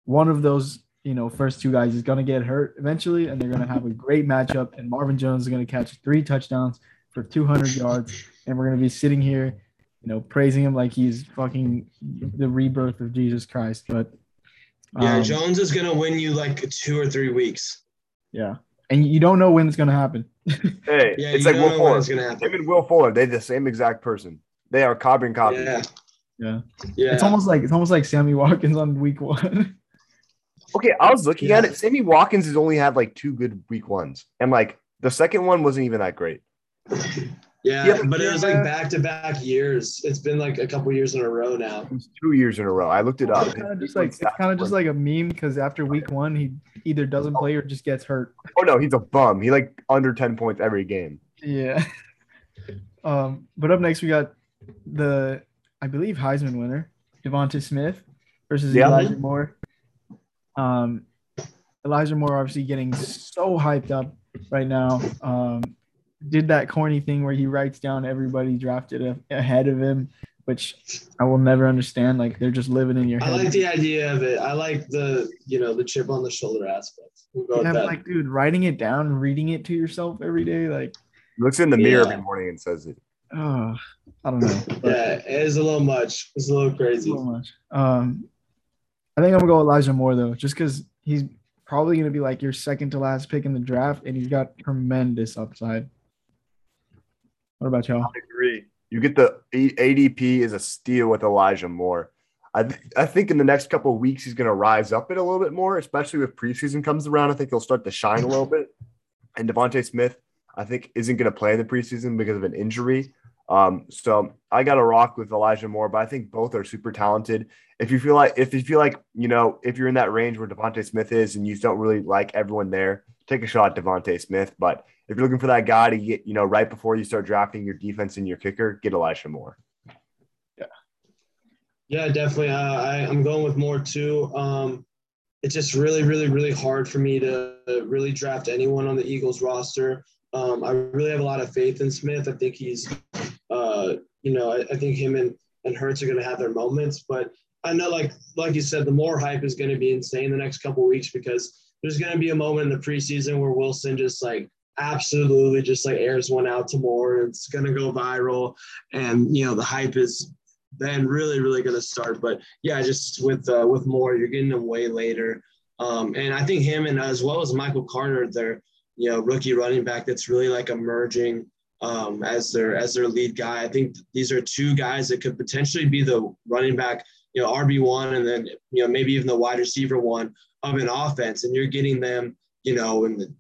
one of those, you know, first two guys is going to get hurt eventually, and they're going to have a great matchup. And Marvin Jones is going to catch three touchdowns for 200 yards. And we're going to be sitting here you know, praising him like he's fucking the rebirth of Jesus Christ. But um, yeah, Jones is gonna win you like two or three weeks. Yeah, and you don't know when it's gonna happen. (laughs) hey, yeah, it's like Will Fuller. Him and Will Fuller, they're the same exact person. They are carbon copy. Yeah. Yeah. Yeah. It's almost like it's almost like Sammy Watkins on week one. (laughs) okay, I was looking yeah. at it. Sammy Watkins has only had like two good week ones, and like the second one wasn't even that great. (laughs) Yeah, yeah but it was like back to back years. It's been like a couple years in a row now. It's two years in a row. I looked it up. It's kind of just like it's kind of just like a meme because after week one, he either doesn't play or just gets hurt. Oh no, he's a bum. He like under ten points every game. Yeah. (laughs) Um, but up next we got the I believe Heisman winner Devonta Smith versus yeah. Elijah Moore. Um, Elijah Moore obviously getting so hyped up right now. Um, did that corny thing where he writes down everybody drafted a, ahead of him, which I will never understand. Like they're just living in your head. I like the idea of it. I like the you know the chip on the shoulder aspect. We'll yeah, like dude, writing it down, reading it to yourself every day, like looks in the mirror yeah. every morning and says it. Oh, I don't know. yeah, it is a little much. It's a little crazy. A little much. Um, I think I'm gonna go Elijah Moore though, just because he's probably gonna be like your second to last pick in the draft, and he's got tremendous upside. What about y'all? I agree. You get the ADP is a steal with Elijah Moore. I, th- I think in the next couple weeks he's going to rise up it a little bit more, especially if preseason comes around. I think he'll start to shine a little bit. And Devonta Smith, I think, isn't going to play in the preseason because of an injury. Um, so I got to rock with Elijah Moore, but I think both are super talented. If you feel like if you feel like you know if you're in that range where Devonte Smith is and you don't really like everyone there, take a shot at Devonta Smith. But if you're looking for that guy to get, you know, right before you start drafting your defense and your kicker, get Elijah Moore. Yeah. Yeah, definitely. Uh, I, I'm going with Moore too. Um, it's just really, really, really hard for me to really draft anyone on the Eagles roster. Um, I really have a lot of faith in Smith. I think he's, uh, you know, I, I, think him and, and Hurts are going to have their moments. But I know, like like you said, the Moore hype is going to be insane the next couple weeks because there's going to be a moment in the preseason where Wilson just like absolutely just like airs one out to Moore. It's going to go viral. And, you know, the hype is then really, really going to start. But yeah, just with, uh, with Moore, you're getting them way later. Um, and I think him and as well as Michael Carter, their you know rookie running back that's really like emerging um, as their as their lead guy. I think these are two guys that could potentially be the running back, you know, RB one, and then you know maybe even the wide receiver one of an offense. And you're getting them, you know, in the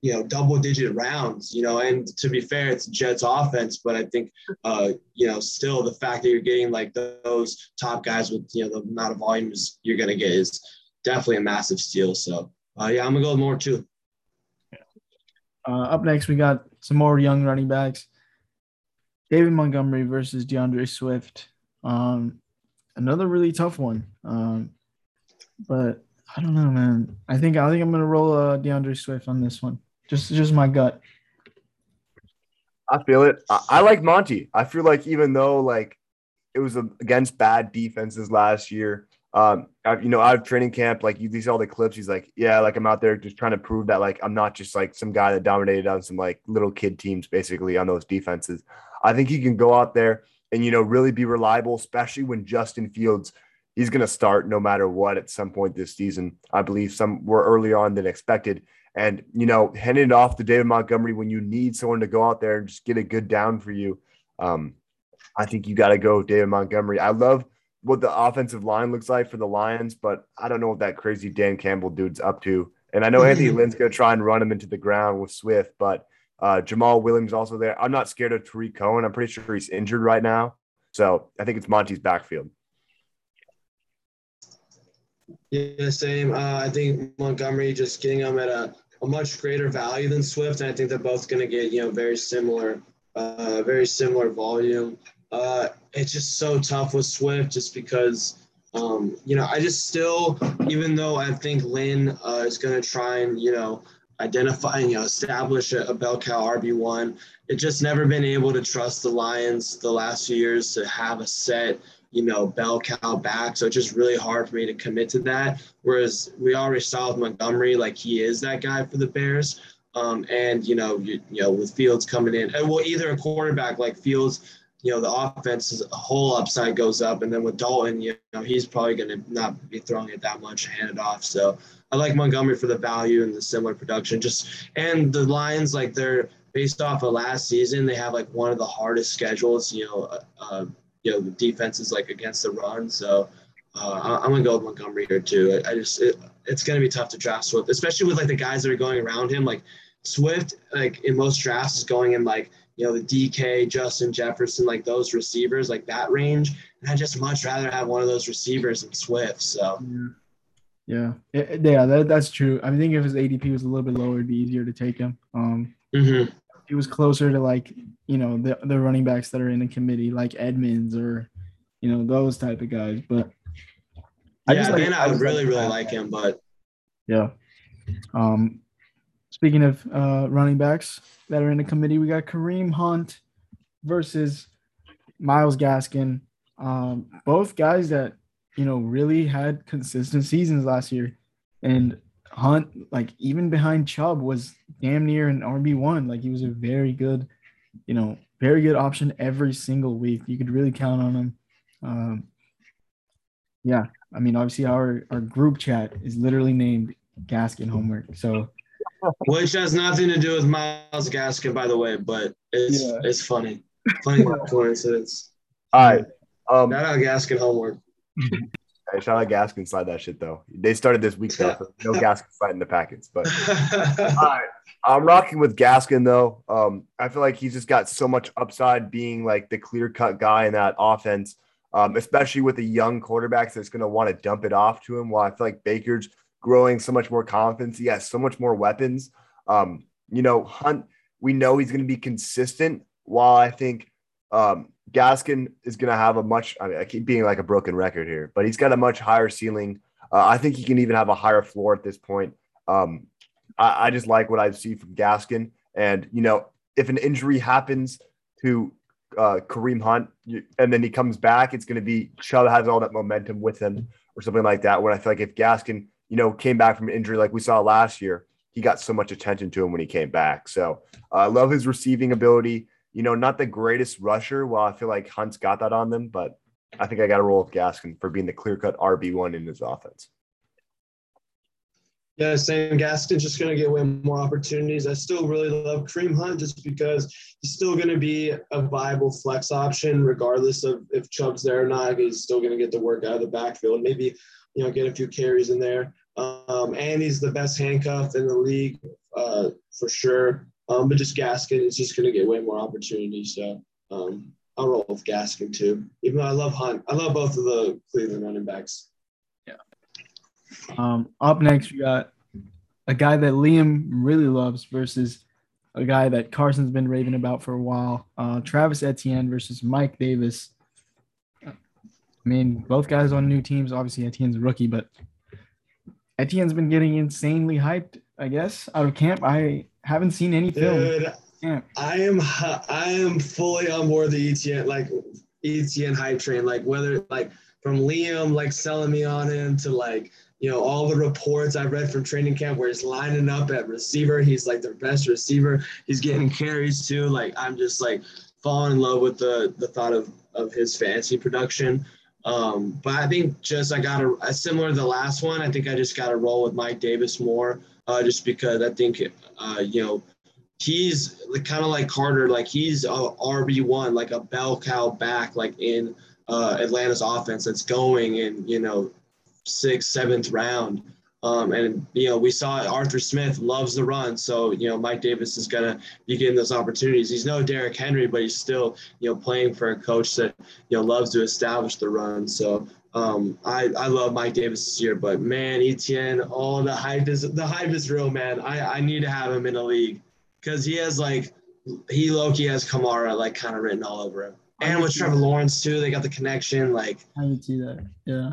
you know double digit rounds you know and to be fair it's jets offense but i think uh you know still the fact that you're getting like those top guys with you know the amount of volumes you're going to get is definitely a massive steal so uh, yeah i'm gonna go with Moore too uh, up next we got some more young running backs david montgomery versus D'Andre swift um another really tough one um but I don't know, man. I think I think I'm gonna roll uh, d'andre Swift on this one. Just just my gut. I feel it. I, I like Monty. I feel like even though like it was against bad defenses last year, um, I, you know, out of training camp, like you see all the clips, he's like, yeah, like I'm out there just trying to prove that like I'm not just like some guy that dominated on some like little kid teams, basically on those defenses. I think he can go out there and you know really be reliable, especially when Justin Fields he's going to start no matter what at some point this season. I believe some were earlier on than expected. And, you know, handing it off to David Montgomery when you need someone to go out there and just get a good down for you. Um, I think you got to go David Montgomery. I love what the offensive line looks like for the Lions, but I don't know what that crazy Dan Campbell dude's up to. And I know Anthony (laughs) Lynn's going to try and run him into the ground with Swift, but uh, Jamaal Williams also there. I'm not scared of Tarik Cohen. I'm pretty sure he's injured right now. So I think it's Monty's backfield. Yeah, same. Uh, I think Montgomery just getting them at a, a much greater value than Swift, and I think they're both going to get you know very similar, uh, very similar volume. Uh, it's just so tough with Swift, just because um, you know I just still, even though I think Lynn uh, is going to try and you know identify and you know establish a, a bell cow RB one, it just never been able to trust the Lions the last few years to have a set you know, bell cow back. So it's just really hard for me to commit to that. Whereas we already saw with Montgomery, like he is that guy for the Bears. Um, and you know, you, you know, with Fields coming in, well, either a quarterback like Fields, you know, the offense's whole upside goes up, and then with Dalton, you know, he's probably going to not be throwing it that much, hand it off. So I like Montgomery for the value and the similar production. Just and the Lions, like they're based off of last season, they have like one of the hardest schedules. You know, uh, uh you know the defense is like against the run. So uh, I'm gonna go with Montgomery here too. I, I just it, it's gonna be tough to draft Swift, especially with like the guys that are going around him. Like Swift, like in most drafts, is going in like you know the DK, Justin Jefferson, like those receivers, like that range. And I just much rather have one of those receivers than Swift. So. Yeah, yeah, yeah that, that's true. I think if his ADP was a little bit lower, it'd be easier to take him. Um, mm-hmm he was closer to like you know the the running backs that are in the committee, like Edmonds or you know those type of guys. But I yeah, just like, I, I really like really like him, but yeah. Um, speaking of uh, running backs that are in the committee, we got Kareem Hunt versus Myles Gaskin. Um, both guys that you know really had consistent seasons last year, and Hunt, like even behind Chubb, was damn near an RB one. Like he was a very good, you know, very good option every single week. You could really count on him. Um, yeah, I mean, obviously our our group chat is literally named Gaskin homework. So, which has nothing to do with Myles Gaskin, by the way, but it's yeah. it's funny, funny coincidence. All right, um, shout out Gaskin homework. Hey, shout out Gaskin slide that shit though. They started this week though, so no Gaskin sliding the packets. But (laughs) all right, I'm rocking with Gaskin though. Um, I feel like he's just got so much upside being like the clear cut guy in that offense, um, especially with a young quarterback that's going to want to dump it off to him. While I feel like Baker's growing so much more confidence, he has so much more weapons. Um, you know, Hunt, we know he's going to be consistent. While I think um, Gaskin is going to have a much, I, mean, I keep being like a broken record here, but he's got a much higher ceiling. Uh, I think he can even have a higher floor at this point. Um, I, I, just like what I see from Gaskin. And, you know, if an injury happens to uh, Kareem Hunt and then he comes back, it's going to be Chubb has all that momentum with him or something like that. When I feel like if Gaskin, you know, came back from injury like we saw last year, he got so much attention to him when he came back. So uh, I love his receiving ability you know, not the greatest rusher. Well, I feel like Hunt's got that on them, but I think I got to roll with Gaskin for being the clear cut RB1 in his offense. Yeah, Sam Gaskin's just going to get way more opportunities. I still really love Kareem Hunt just because he's still going to be a viable flex option, regardless of if Chubb's there or not. He's still going to get the work out of the backfield, maybe you know get a few carries in there. Um, and he's the best handcuff in the league uh, for sure. Um, but just Gaskin is just going to get way more opportunities. So um, I'll roll with Gaskin too. Even though I love Hunt, I love both of the Cleveland running backs. Yeah. Um, up next, we got a guy that Liam really loves versus a guy that Carson's been raving about for a while. Uh, Travis Etienne versus Mike Davis. I mean, both guys on new teams. Obviously, Etienne's a rookie, but Etienne's been getting insanely hyped. I guess out of camp. I haven't seen any film. Dude, I am I am fully on board the Etienne like Etienne hype train. Like whether like from Liam like selling me on him to like you know all the reports I've read from training camp where he's lining up at receiver. He's like the best receiver. He's getting carries too. Like I'm just like falling in love with the the thought of of his fantasy production. Um, but I think just I got a similar to the last one. I think I just got to roll with Mike Davis more, uh, just because I think uh, you know he's kind of like Carter, like he's a RB one, like a bell cow back, like in uh, Atlanta's offense that's going in you know sixth, seventh round. Um, and you know, we saw Arthur Smith loves the run, so you know Mike Davis is gonna be getting those opportunities. He's no Derrick Henry, but he's still you know playing for a coach that you know loves to establish the run. So um, I I love Mike Davis this year, but man, Etienne, all the hype is the hype is real, man. I I need to have him in a league because he has like he Loki has Kamara like kind of written all over him, and with Trevor Lawrence too, they got the connection. Like I can see that, yeah.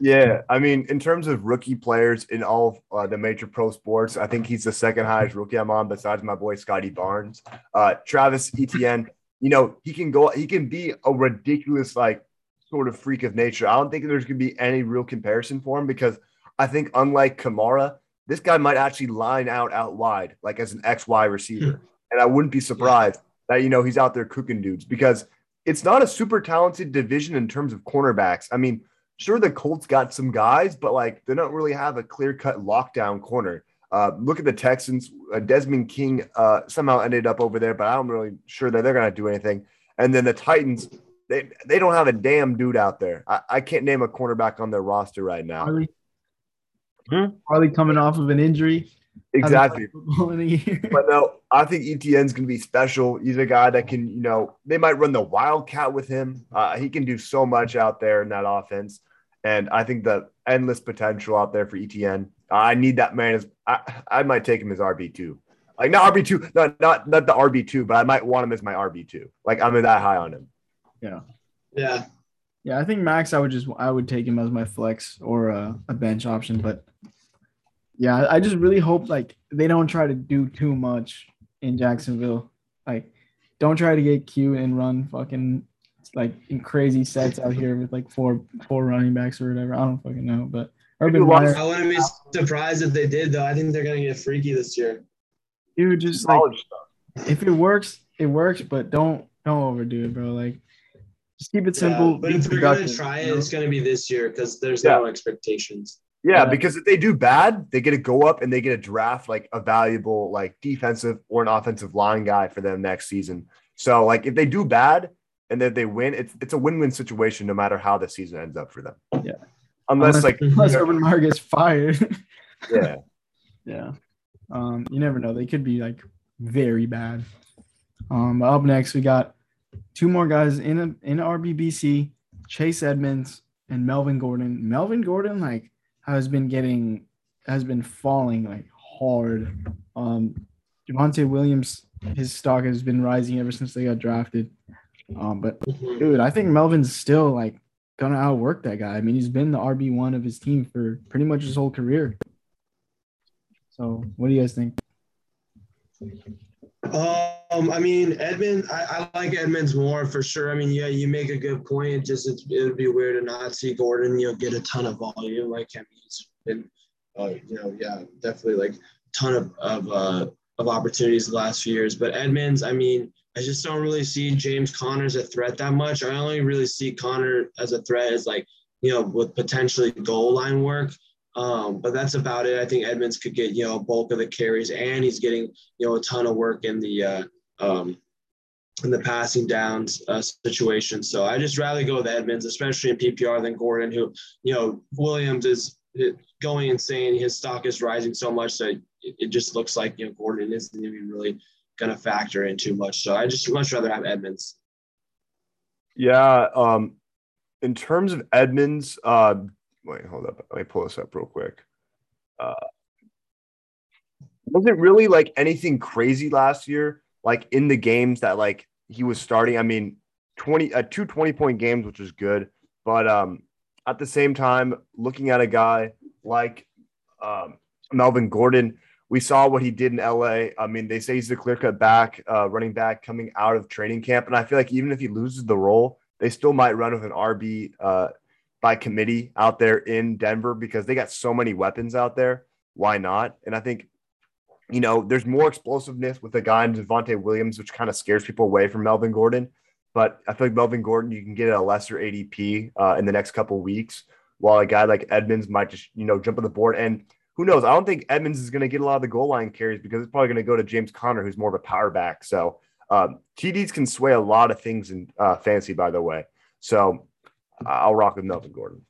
Yeah, I mean, in terms of rookie players in all uh, the major pro sports, I think he's the second highest rookie I'm on, besides my boy Scottie Barnes. Uh, Travis Etienne, you know, he can go, he can be a ridiculous like sort of freak of nature. I don't think there's going to be any real comparison for him because I think unlike Kamara, this guy might actually line out out wide, like as an XY receiver, hmm. and I wouldn't be surprised that you know he's out there cooking dudes because it's not a super talented division in terms of cornerbacks. I mean sure the Colts got some guys, but like they don't really have a clear cut lockdown corner. Uh, look at the Texans. Uh, Desmond King uh, somehow ended up over there, but I'm really sure that they're going to do anything. And then the Titans, they they don't have a damn dude out there. I, I can't name a cornerback on their roster right now. Farley, hmm? Farley coming off of an injury. Exactly. but no, I think Etienne's going to be special. He's a guy that can, you know, they might run the wildcat with him. Uh, he can do so much out there in that offense. And I think the endless potential out there for Etienne. I need that man. As, I, I might take him as RB2. Like, not RB2, not, not, not the RB2, but I might want him as my RB2. Like, I'm that high on him. Yeah. Yeah. Yeah. I think Max, I would just, I would take him as my flex or a, a bench option. But yeah, I just really hope like they don't try to do too much in Jacksonville. Like, don't try to get cute and run fucking like in crazy sets out here with like four four running backs or whatever. I don't fucking know, but Urban Meyer. I wouldn't be surprised if they did though. I think they're gonna get freaky this year. Dude, just like if it works, it works, but don't don't overdo it, bro. Like just keep it simple. Yeah, but if they're gonna try it, it's gonna be this year because there's yeah. no expectations. Yeah, because if they do bad, they get to go up and they get a draft like a valuable like defensive or an offensive line guy for them next season. So like if they do bad and then they win, it's it's a win-win situation no matter how the season ends up for them. Yeah. Unless, unless like (laughs) unless Urban Meyer gets fired. (laughs) yeah. Yeah. Um, you never know. They could be like very bad. Um, up next we got two more guys in a in RBBC, Chase Edmonds and Melvin Gordon. Melvin Gordon, like has been getting has been falling like hard. Um, Javonte Williams, his stock has been rising ever since they got drafted. Um, but dude, I think Melvin's still like gonna outwork that guy. I mean, he's been the RB one of his team for pretty much his whole career. So, what do you guys think? Um, I mean, Edmund, I, I, like Edmonds more for sure. I mean, yeah, you make a good point. Just it would be weird to not see Gordon, you know, get a ton of volume. Like, I mean, he's been, uh, you know, yeah, definitely like a ton of of, uh, of opportunities the last few years. But Edmonds, I mean, I just don't really see James Conner as a threat that much. I only really see Connor as a threat as like, you know, with potentially goal line work. Um, but that's about it. I think Edmonds could get you know bulk of the carries, and he's getting you know a ton of work in the uh, um, in the passing downs uh, situation. So I just rather go with Edmonds, especially in PPR, than Gordon, who you know Williams is going insane. His stock is rising so much that it, just looks like you know Gordon isn't even really going to factor in too much. So I just much rather have Edmonds. Yeah. Um, in terms of Edmonds, uh, wait, hold up. Let me pull this up real quick. Uh, wasn't really like anything crazy last year, like in the games that like he was starting. I mean, 20 uh, two 20 point games, which is good. But um, at the same time, looking at a guy like um, Melvin Gordon, we saw what he did in LA. I mean, they say he's the clear cut back, uh, running back coming out of training camp. And I feel like even if he loses the role, they still might run with an RB uh, by committee out there in Denver because they got so many weapons out there. Why not? And I think, you know, there's more explosiveness with a guy in Javonte Williams, which kind of scares people away from Melvin Gordon. But I feel like Melvin Gordon, you can get a lesser ADP uh, in the next couple weeks, while a guy like Edmonds might just, you know, jump on the board. And who knows? I don't think Edmonds is going to get a lot of the goal line carries because it's probably going to go to James Conner, who's more of a power back. So um, TDs can sway a lot of things in uh, fantasy, by the way. So I'll rock with Melvin Gordon.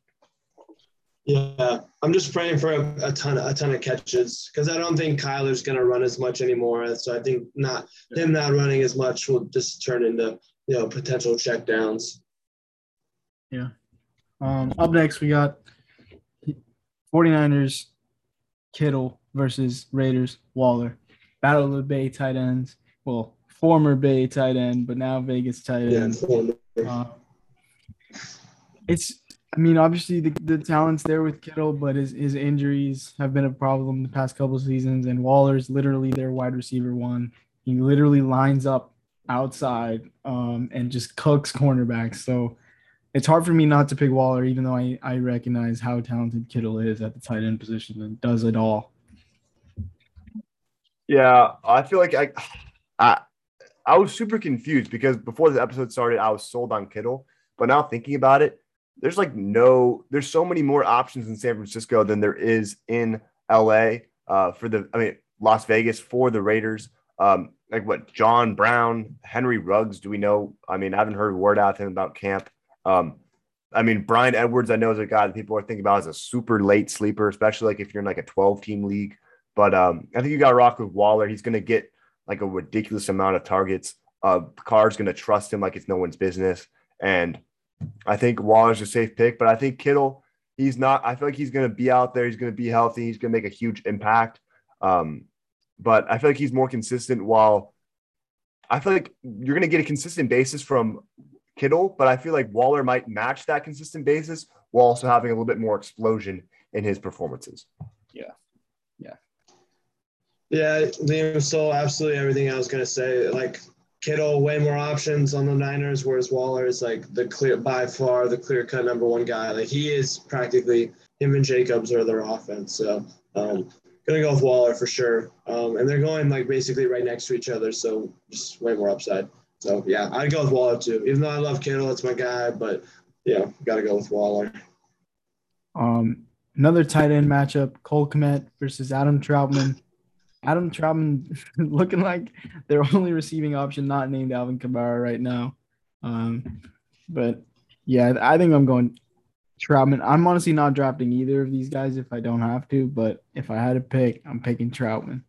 Yeah, I'm just praying for a, a ton, of, a ton of catches because I don't think Kyler's going to run as much anymore. So I think not him not running as much will just turn into you know potential checkdowns. Yeah. Um, up next, we got 49ers, Kittle versus Raiders, Waller. Battle of the Bay tight ends. Well, former Bay tight end, but now Vegas tight end. Yeah, uh, it's, I mean, obviously the, the talent's there with Kittle, but his, his injuries have been a problem the past couple seasons. And Waller's literally their wide receiver one. He literally lines up outside um, and just cooks cornerbacks. So it's hard for me not to pick Waller, even though I, I recognize how talented Kittle is at the tight end position and does it all. Yeah, I feel like I, I, I was super confused because before the episode started, I was sold on Kittle, but now thinking about it, there's like no, there's so many more options in San Francisco than there is in LA uh, for the, I mean, Las Vegas for the Raiders. Um, like what John Brown, Henry Ruggs, do we know? I mean, I haven't heard word out of him about camp. Um, I mean, Bryan Edwards, I know is a guy that people are thinking about as a super late sleeper, especially like if you're in like a 12 team league. But um, I think you got to rock with Waller. He's going to get like a ridiculous amount of targets. Uh, Carr's going to trust him like it's no one's business. And I think Waller's a safe pick, but I think Kittle, he's not. I feel like he's going to be out there. He's going to be healthy. He's going to make a huge impact. Um, but I feel like he's more consistent while I feel like you're going to get a consistent basis from Kittle, but I feel like Waller might match that consistent basis while also having a little bit more explosion in his performances. Yeah. Yeah. Yeah, Liam So absolutely everything I was gonna say. Like Kittle, way more options on the Niners, whereas Waller is like the clear by far the clear cut number one guy. Like he is practically him and Jacobs are their offense. So um, gonna go with Waller for sure. Um, and they're going like basically right next to each other, so just way more upside. So yeah, I'd go with Waller too. Even though I love Kittle, it's my guy, but yeah, got to go with Waller. Um, another tight end matchup: Cole Kmet versus Adam Trautman. Adam Trautman (laughs) looking like their only receiving option, not named Alvin Kamara right now. Um, but yeah, I think I'm going Trautman. I'm honestly not drafting either of these guys if I don't have to, but if I had to pick, I'm picking Trautman.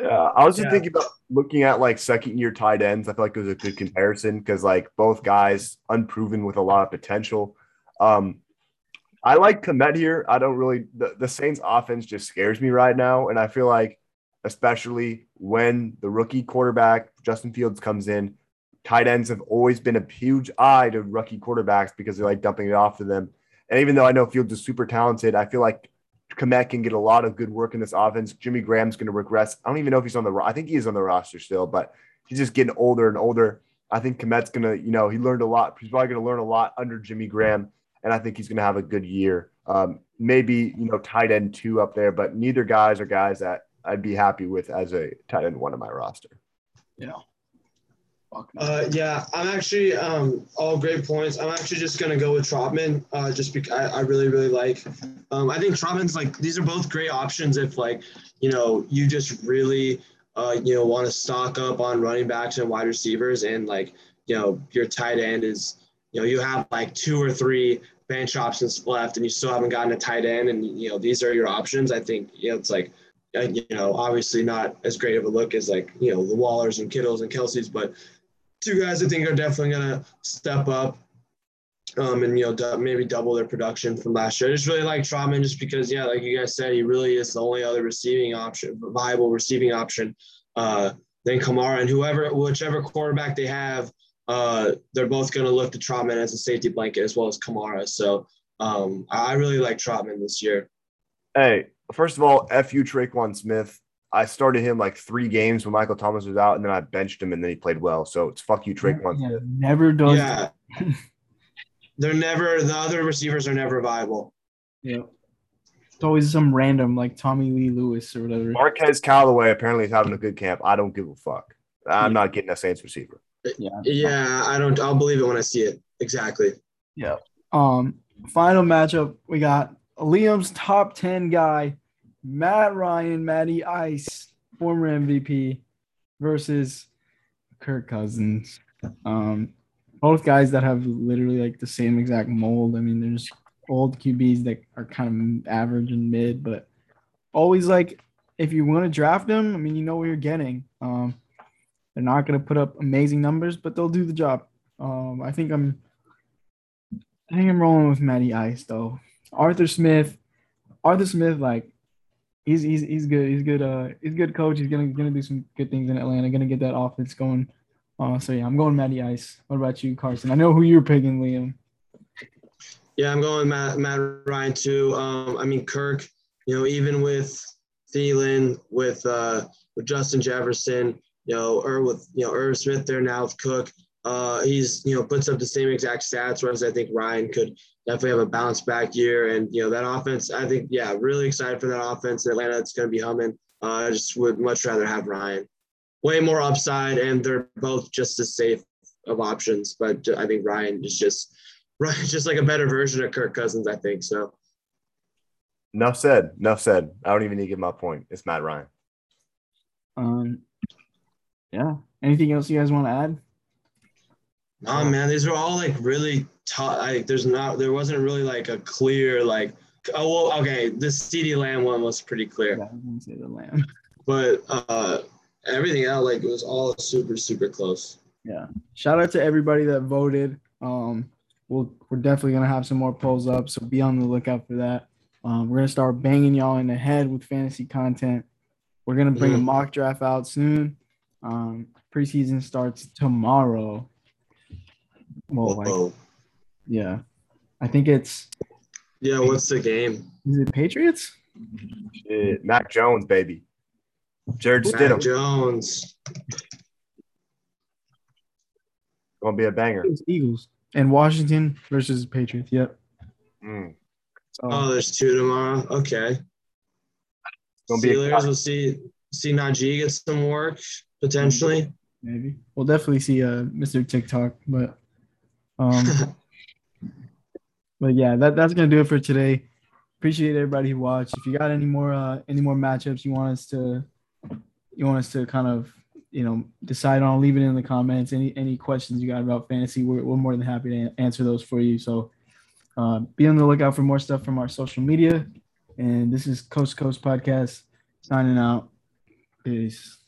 Yeah, I was just yeah. thinking about looking at like second year tight ends, I feel like it was a good comparison because like both guys unproven with a lot of potential. Um, I like Kmet here. I don't really the, the Saints offense just scares me right now. And I feel like especially when the rookie quarterback Justin Fields comes in, tight ends have always been a huge eye to rookie quarterbacks because they like dumping it off to them. And even though I know Fields is super talented, I feel like Kmet can get a lot of good work in this offense. Jimmy Graham's going to regress. I don't even know if he's on the. I think he is on the roster still, but he's just getting older and older. I think Kmet's going to, you know, he learned a lot. He's probably going to learn a lot under Jimmy Graham, and I think he's going to have a good year. Um, maybe you know, tight end two up there, but neither guys are guys that I'd be happy with as a tight end one of my roster. Yeah. Fuck. no. Uh, yeah, I'm actually um, all great points. I'm actually just gonna go with Trautman, uh, just because I, I really really like. Um, I think Trautman's like these are both great options if like you know you just really uh, you know want to stock up on running backs and wide receivers and like you know your tight end is you know you have like two or three bench options left and you still haven't gotten a tight end and you know these are your options. I think you know it's like you know obviously not as great of a look as like you know the Wallers and Kittles and Kelce's, but two guys I think are definitely gonna step up um, and you know maybe double their production from last year. I just really like Trautman just because yeah, like you guys said, he really is the only other receiving option, viable receiving option uh, than Kamara and whoever whichever quarterback they have. Uh, they're both going to look to Trautman as a safety blanket as well as Kamara. So um, I really like Trautman this year. Hey, first of all, F you, Tre'Quan Smith. I started him like three games when Michael Thomas was out, and then I benched him, and then he played well. So it's fuck you, Tre'Quan Yeah, Smith. never does. Yeah, (laughs) they're never the other receivers are never viable. Yeah. It's always some random like Tommylee Lewis or whatever. Marquez Callaway apparently is having a good camp. I don't give a fuck. I'm Yeah. not getting a Saints receiver. Yeah. Yeah, I don't. I'll believe it when I see it. Exactly. Yeah. Um, final matchup we got Liam's top ten guy, Matt Ryan, Matty Ice, former MVP, versus Kirk Cousins. Um, both guys that have literally like the same exact mold. I mean, there's old QBs that are kind of average and mid, but always like if you want to draft them, I mean, you know what you're getting. Um, they're not going to put up amazing numbers, but they'll do the job. Um, I think I'm I think I'm rolling with Matty Ice though. Arthur Smith, Arthur Smith, like he's he's he's good. He's good. Uh, he's good coach. He's gonna gonna do some good things in Atlanta. Gonna get that offense going. Uh, so yeah, I'm going Matty Ice. What about you, Carson? I know who you're picking, Liam. Yeah, I'm going Matt, Matt Ryan too. Um, I mean Kirk. You know, even with Thielen, with uh, with Justin Jefferson, you know, or with you know Irv Smith there now with Cook. Uh, he's you know puts up the same exact stats. Whereas I think Ryan could definitely have a bounce back year. And you know that offense. I think yeah, really excited for that offense in Atlanta. It's going to be humming. Uh, I just would much rather have Ryan. Way more upside, and they're both just as safe of options. But I think Ryan is just (laughs) Right, just like a better version of Kirk Cousins, I think. So Enough said. Enough said. I don't even need to get my point. It's Matt Ryan. Um, yeah. Anything else you guys want to add? Oh man, these are all like really tough. Like, there's not, there wasn't really like a clear like. Oh well, okay. The CeeDee Lamb one was pretty clear, Yeah, I was gonna say the Lamb. (laughs) but uh everything else like it was all super super close. Yeah. Shout out to everybody that voted. Um, we'll, we're definitely gonna have some more polls up, so be on the lookout for that. Um, we're gonna start banging y'all in the head with fantasy content. We're gonna bring a Mhm. mock draft out soon. Um, preseason starts tomorrow. Well, like. Yeah, I think it's Yeah, what's the game? is it Patriots? Shit. Mac Jones, baby. Jarrett Mac Stidham. Jones. Gonna be a banger. It's Eagles and Washington versus Patriots. Yep. Mm. So, Oh, there's two tomorrow. Okay. Gonna be a Steelers will see see Najee get some work potentially. maybe we'll definitely see uh Mr. TikTok, but um. (laughs) But yeah, that, that's gonna do it for today. Appreciate everybody who watched. If you got any more uh any more matchups you want us to you want us to kind of you know decide on, leave it in the comments. Any any questions you got about fantasy, we're, we're more than happy to answer those for you. So uh, be on the lookout for more stuff from our social media. And this is Coast Coast Podcast signing out. Peace.